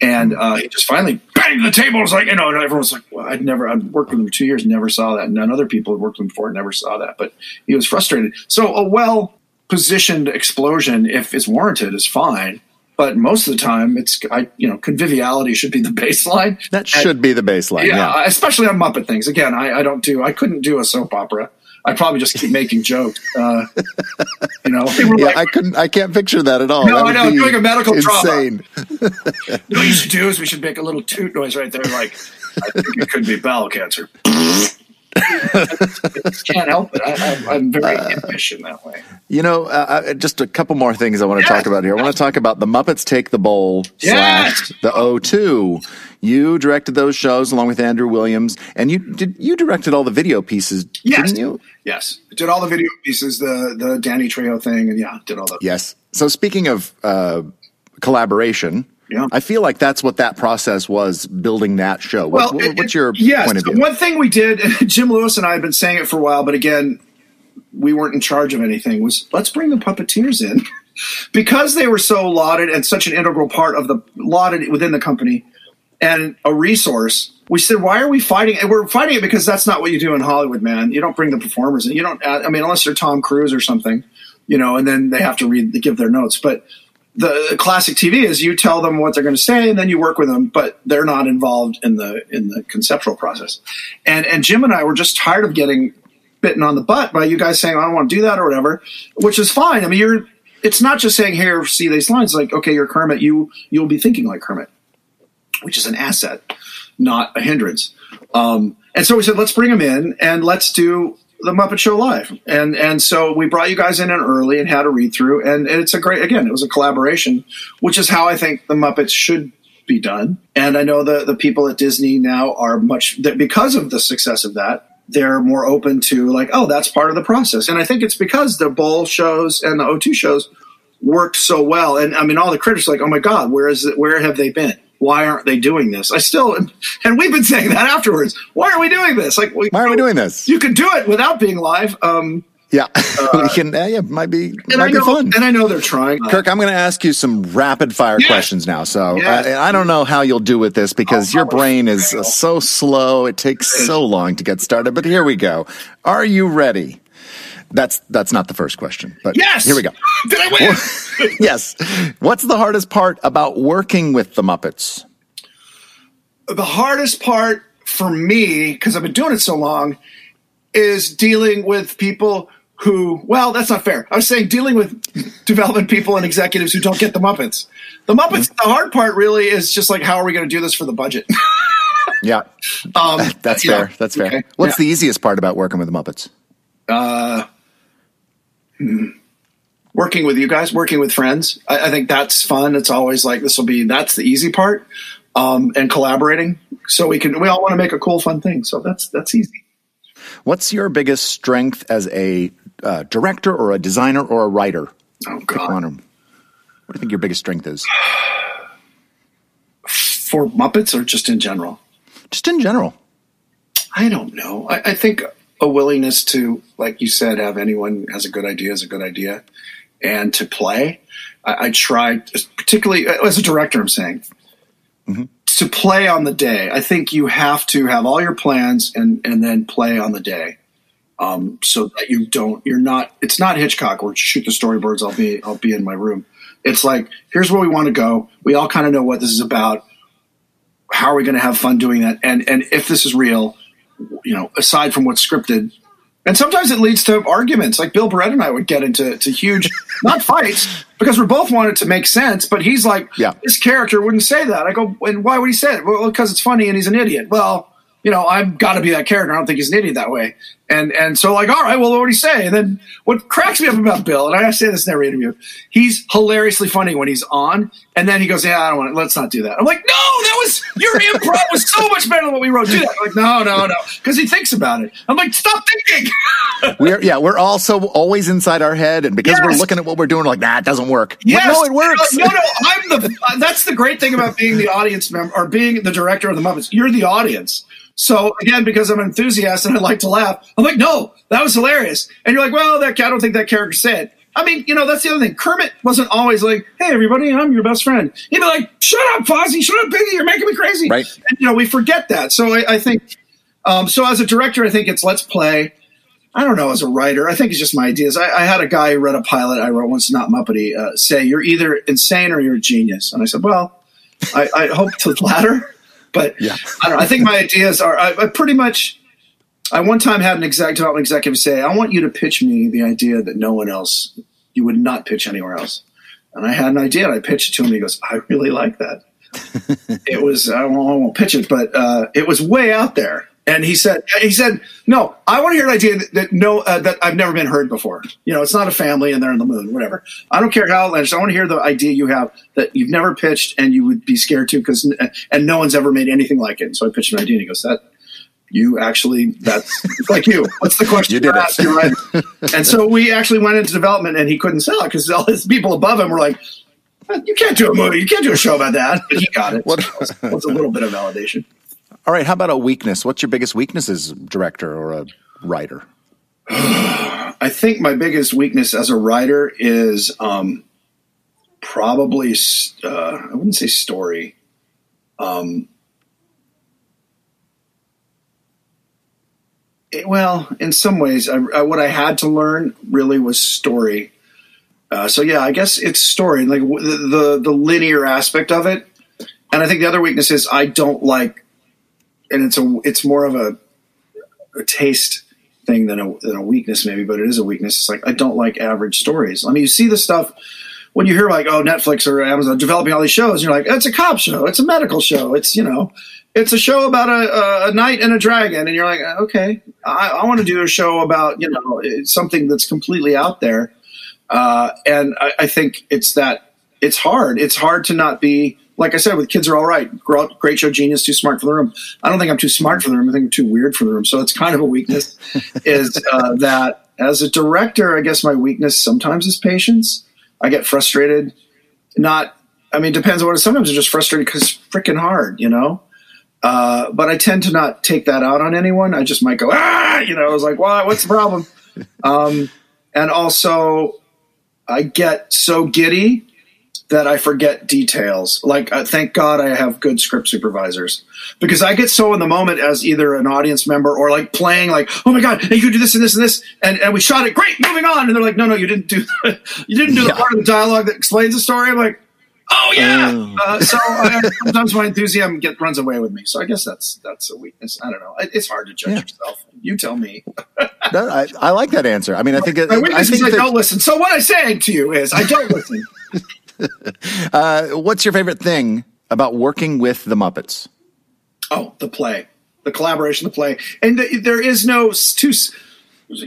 and uh, he just finally banged the table. It was like, you know, and everyone was like, well, I'd never, I'd worked with him two years, never saw that, none other people had worked with him before, never saw that, but he was frustrated. So a well positioned explosion, if it's warranted, is fine. But most of the time, it's I you know conviviality should be the baseline. That should be the baseline. yeah, Yeah. especially on Muppet things. Again, I, I don't do I couldn't do a soap opera. I'd probably just keep making jokes. Uh, you know, Yeah, like, I couldn't. I can't picture that at all. No, That I would know, be doing a medical trauma. insane. what you should do is we should make a little toot noise right there, like I think it could be bowel cancer. Can't help it. I, I'm very impish in that way. You know, uh, uh, just a couple more things I want to Yes. talk about here. I want to talk about the Muppets Take the Bowl slash the O2. You directed those shows along with Andrew Williams, and you did. You directed all the video pieces, Yes. didn't you? Yes, did all the video pieces, the the Danny Trejo thing, and yeah, did all that. Yes. So speaking of uh, collaboration, Yeah. I feel like that's what that process was building that show. What, what- it- what's your yes, point of view? One thing we did, Jim Lewis and I have been saying it for a while, but again, we weren't in charge of anything. Was let's bring the puppeteers in because they were so lauded and such an integral part of the lauded within the company and a resource. We said, why are we fighting? And we're fighting it because that's not what you do in Hollywood, man. You don't bring the performers in. You don't. I mean, unless they're Tom Cruise or something, you know, and then they have to read, give their notes, but the, classic TV is you tell them what they're going to say and then you work with them, but they're not involved in the in the conceptual process. And and Jim and I were just tired of getting bitten on the butt by you guys saying I don't want to do that or whatever, which is fine. I mean, you're it's not just saying here see these lines like okay you're Kermit you you'll be thinking like Kermit, which is an asset, not a hindrance. Um, and so we said let's bring them in and let's do the Muppet Show live. And and so we brought you guys in, early and had a read through, and, it's a great again. It was a collaboration, which is how I think the Muppets should be done. And I know the the people at Disney now are much that because of the success of that. They're more open to like, oh, that's part of the process, and I think it's because the Bowl shows and the O2 shows worked so well. And I mean, all the critics like, oh my god, where is it? Where have they been? Why aren't they doing this? I still, and we've been saying that afterwards. Why are we doing this? Like, we, Why are we doing this? You can do it without being live. Um, yeah, we can. Uh, yeah, might be might know, be fun. and I know they're trying. Kirk, I'm going to ask you some rapid fire Yes. questions now. So Yes. I, I don't know how you'll do with this because Oh, your brain is uh, so slow. It takes so long to get started. But here we go. Are you ready? That's that's not the first question, but yes. here we go. Did I win? yes. What's the hardest part about working with the Muppets? the hardest part for me, because I've been doing it so long, is dealing with people who, well, that's not fair. I was saying dealing with development people and executives who don't get the Muppets. The Muppets, the hard part really is just like, how are we going to do this for the budget? Yeah, um, that's yeah. fair. That's fair. Okay. What's Yeah. the easiest part about working with the Muppets? working with you guys, working with friends. I, I think that's fun. It's always like this will be that's the easy part, um, and collaborating. So we can we all want to make a cool, fun thing. So that's that's easy. What's your biggest strength as a uh, director or a designer or a writer? Oh God. What do you think your biggest strength is? for Muppets or just in general. Just in general. I don't know. I, I think a willingness to, like you said, have anyone has a good idea is a good idea, and to play. I, I try, particularly as a director. I'm saying to play on the day. I think you have to have all your plans and and then play on the day, um, so that you don't. You're not. It's not Hitchcock or shoot the storyboards. I'll be I'll be in my room. It's like here's where we want to go. We all kind of know what this is about how are we going to have fun doing that? And and if this is real, you know, aside from what's scripted, and sometimes it leads to arguments. Like Bill Barretta and I would get into to huge, not fights, because we both wanted to make sense. But he's like, Yeah. this character wouldn't say that. I go, and why would he say it? Well, because it's funny and he's an idiot. Well. You know, I've got to be that character. I don't think he's an idiot that way. And and so like, all right, well, what do he say? And then what cracks me up about Bill, and I say this in every interview, he's hilariously funny when he's on, and then he goes, "Yeah, I don't want to. Let's not do that." I'm like, "No, that was your improv was so much better than what we wrote." Do that. I'm like, no, no, no, because he thinks about it. I'm like, stop thinking. We're yeah, we're also always inside our head, and because we're looking at what we're doing, we're like, nah, it doesn't work. Yes, no, it works. No, no, I'm the. uh, That's the great thing about being the audience member or being the director of the Muppets. You're the audience. So again, because I'm an enthusiast and I like to laugh, I'm like, no, that was hilarious. And you're like, well, that I don't think that character said. I mean, you know, that's the other thing. Kermit wasn't always like, hey, everybody, I'm your best friend. He'd be like, shut up, Fozzie, shut up, Piggy, you're making me crazy. Right. And, you know, we forget that. So I, I think, um, so as a director, I think it's let's play I don't know, as a writer, I think it's just my ideas. I, I had a guy who read a pilot I wrote once, not Muppety, uh, say, You're either insane or you're a genius. And I said, Well, I, I hope to the latter, but Yeah. I don't know. I think my ideas are, I, I pretty much, I one time had an exec development executive say, I want you to pitch me the idea that no one else, you would not pitch anywhere else. And I had an idea and I pitched it to him. He goes, I really like that. it was, I won't, I won't pitch it, but uh, it was way out there. And he said, he said, no, I want to hear an idea that, that no, uh, that I've never been heard before. You know, it's not a family and they're in the moon, whatever. I don't care how outlandish. I want to hear the idea you have that you've never pitched and you would be scared to because, and no one's ever made anything like it. And so I pitched an idea and he goes, that, you actually, that's like you. What's the question? You did you're it. asking, right? and so we actually went into development and he couldn't sell it because all his people above him were like, you can't do a movie. You can't do a show about that. But he got it. What- So it was a little bit of validation. All right. How about a weakness? What's your biggest weakness as director or a writer? I think my biggest weakness as a writer is um, probably uh, I wouldn't say story. Um, it- well, in some ways, I, I, what I had to learn really was story. Uh, so yeah, I guess it's story, like the the linear aspect of it. And I think the other weakness is I don't like, and it's a it's more of a, a taste thing than a, than a weakness maybe, but it is a weakness. It's like I don't like average stories. I mean, you see the stuff when you hear like oh Netflix or Amazon developing all these shows, you're like it's a cop show, it's a medical show, it's you know, it's a show about a, a, a knight and a dragon, and you're like okay, I, I want to do a show about you know something that's completely out there, uh, and I, I think it's that it's hard. It's hard to not be like I said with kids are all right. Great show, genius, too smart for the room. I don't think I'm too smart for the room. I think I'm too weird for the room. So it's kind of a weakness. is uh, that as a director, I guess my weakness sometimes is patience. I get frustrated. Not, I mean, depends on what. it is. Sometimes I'm just frustrated because it's freaking hard, you know. Uh, but I tend to not take that out on anyone. I just might go, ah, you know. I was like, "What? What's the problem?" um, and also, I get so giddy that I forget details. Like, uh, thank God I have good script supervisors because I get so in the moment as either an audience member or like playing, like, oh my God, you could do this and this and this, and, and we shot it, great, moving on. And they're like, no, no, you didn't do, you didn't do the part of the dialogue that explains the story. I'm like, oh yeah. Uh, so I, sometimes my enthusiasm get runs away with me. So I guess that's that's a weakness. I don't know. It, it's hard to judge Yeah. yourself. You tell me. No, I, I like that answer. I mean, I think it, My I weakness think is I that- don't listen. So what I'm saying to you is I don't listen. uh, what's your favorite thing about working with the Muppets? Oh, the play, the collaboration, the play, and th- there is no too.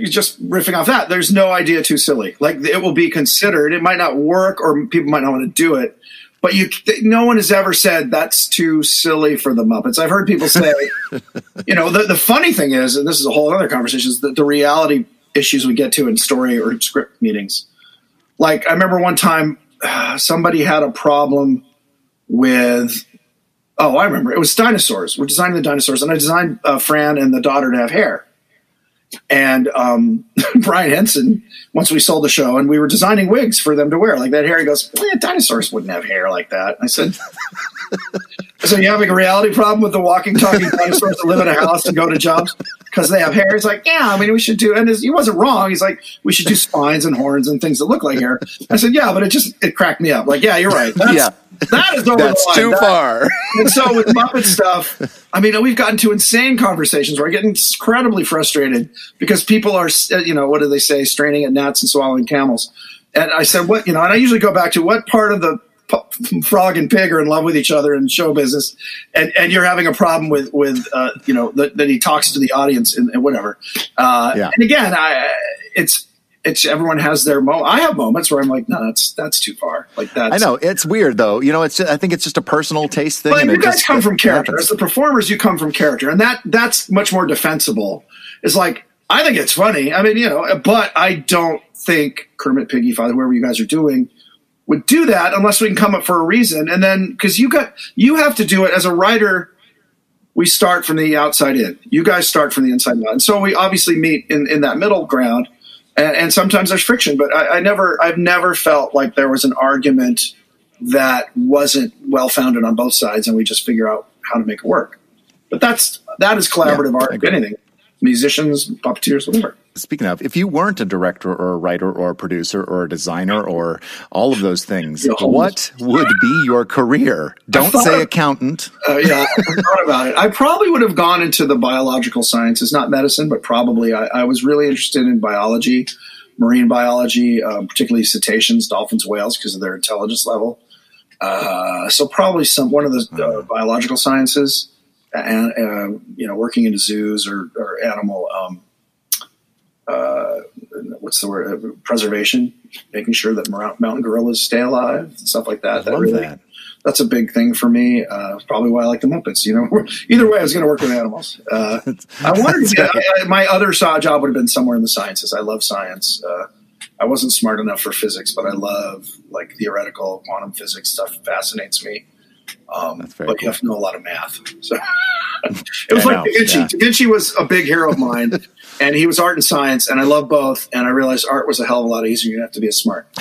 Just riffing off that, there's no idea too silly. Like it will be considered. It might not work, or people might not want to do it. But you, no one has ever said that's too silly for the Muppets. I've heard people say, you know, the, the funny thing is, and this is a whole other conversation, is that the reality issues we get to in story or script meetings. Like I remember one time, somebody had a problem with Oh, I remember. It was dinosaurs. We're designing the dinosaurs, and I designed uh, Fran and the daughter to have hair. And um, Brian Henson, once we sold the show, and we were designing wigs for them to wear like that hair, he goes, well, yeah, "Dinosaurs wouldn't have hair like that." I said, "So you having a reality problem with the walking, talking dinosaurs that live in a house and go to jobs because they have hair?" He's like, "Yeah, I mean, we should do." And his, he wasn't wrong. He's like, "We should do spines and horns and things that look like hair." I said, "Yeah, but it just it cracked me up." Like, yeah, you're right. That's, Yeah. that is over That's too That- far. and so with Muppet stuff, I mean, we've gotten to insane conversations where I get incredibly frustrated because people are, uh, you know, what do they say, straining at gnats and swallowing camels. And I said, what, you know, and I usually go back to what part of the frog and pig are in love with each other in show business, and and you're having a problem with with uh, you know that, that he talks to the audience and, and whatever. Uh, Yeah. And again, I it's. It's everyone has their moment. I have moments where I'm like, no, that's that's too far. Like that's I know it's weird though. You know, it's I think it's just a personal taste thing. but and you guys just- come from character. happens. As the performers, you come from character, and that that's much more defensible. It's like I think it's funny. I mean, you know, but I don't think Kermit, Piggy, Father, whoever you guys are doing, would do that unless we can come up for a reason. And then because you got you have to do it as a writer. We start from the outside in. You guys start from the inside out, and so we obviously meet in, in that middle ground. And, and sometimes there's friction, but I, I never, I've never felt like there was an argument that wasn't well founded on both sides, and we just figure out how to make it work. But that's that is collaborative Yeah, art. Anything, musicians, puppeteers, whatever. Speaking of, if you weren't a director or a writer or a producer or a designer or all of those things, what would be your career? Don't say of- accountant. Uh, yeah, I thought about it. I probably would have gone into the biological sciences, not medicine, but probably I, I was really interested in biology, marine biology, um, particularly cetaceans, dolphins, whales, because of their intelligence level. Uh, so probably some one of the uh, biological sciences, and uh, you know, working in zoos or, or animal. Um, uh, what's the word? Preservation, making sure that mountain gorillas stay alive, and stuff like that. I love really, that. that's a big thing for me. Uh, probably why I like the Muppets. You know, either way, I was going to work with animals. Uh, I wanted to. I, I, my other so- job would have been somewhere in the sciences. I love science. Uh, I wasn't smart enough for physics, but I love like theoretical quantum physics stuff. Fascinates me. Um, but cool. you have to know a lot of math. So it was Yeah, like Da Vinci. yeah. Was a big hero of mine, and he was art and science, and I love both. And I realized art was a hell of a lot easier. You didn't have to be as smart.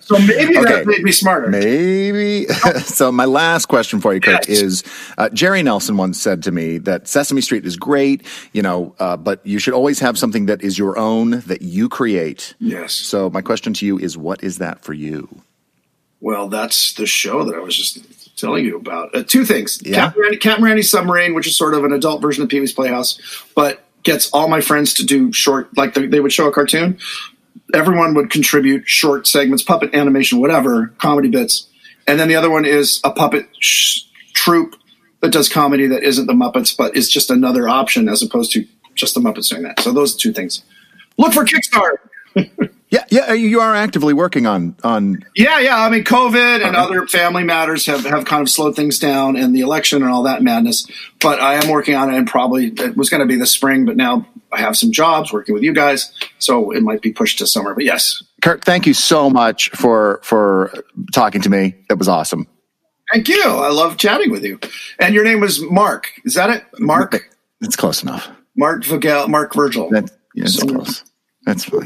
so maybe Okay. that made me smarter. Maybe. so my last question for you, Kirk, Yes. is uh, Jerry Nelson once said to me that Sesame Street is great, you know, uh, but you should always have something that is your own that you create. Yes. So my question to you is, what is that for you? Well, that's the show that I was just telling you about. Uh, two things: Yeah. Captain, Randy, Captain Randy's Submarine, which is sort of an adult version of Pee Wee's Playhouse, but gets all my friends to do short. Like they they would show a cartoon, everyone would contribute short segments, puppet animation, whatever, comedy bits, and then the other one is a puppet sh- troupe that does comedy that isn't the Muppets, but is just another option as opposed to just the Muppets doing that. So those two things. Look for Kickstarter. Yeah, yeah, uh, you are actively working on on. Yeah, yeah. I mean, COVID and uh-huh. other family matters have, have kind of slowed things down, and the election and all that madness. But I am working on it, and probably it was going to be this spring, but now I have some jobs working with you guys, so it might be pushed to summer. But yes, Kirk, thank you so much for for talking to me. That was awesome. thank you. I love chatting with you. And your name was Mark. Is that it? Mark. It's close enough. Mark Vigel. Mark Virgil. That, yeah, it's So- close. That's fine.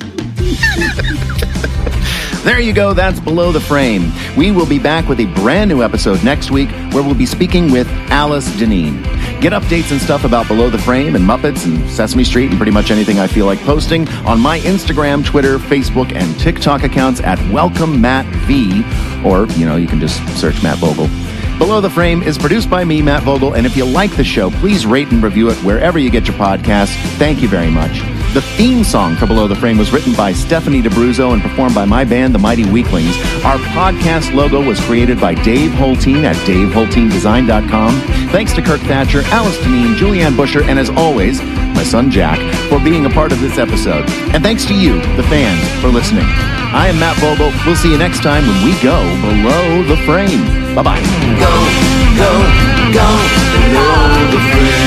There you go. That's Below the Frame. We will be back with a brand new episode next week where we'll be speaking with Alice Dinnean. Get updates and stuff about Below the Frame and Muppets and Sesame Street and pretty much anything I feel like posting on my Instagram, Twitter, Facebook, and TikTok accounts at Welcome Matt V. Or, you know, you can just search Matt Vogel. Below the Frame is produced by me, Matt Vogel, and if you like the show, please rate and review it wherever you get your podcasts. Thank you very much. The theme song for Below the Frame was written by Stephanie D'Abruzzo and performed by my band, The Mighty Weaklings. Our podcast logo was created by Dave Holteen at daveholteendesign.com. Thanks to Kirk Thatcher, Alice Dinnean, Julianne Buescher, and as always, my son Jack, for being a part of this episode. And thanks to you, the fans, for listening. I am Matt Bobo. We'll see you next time when we go below the frame. Bye bye. Go, go, go below the frame.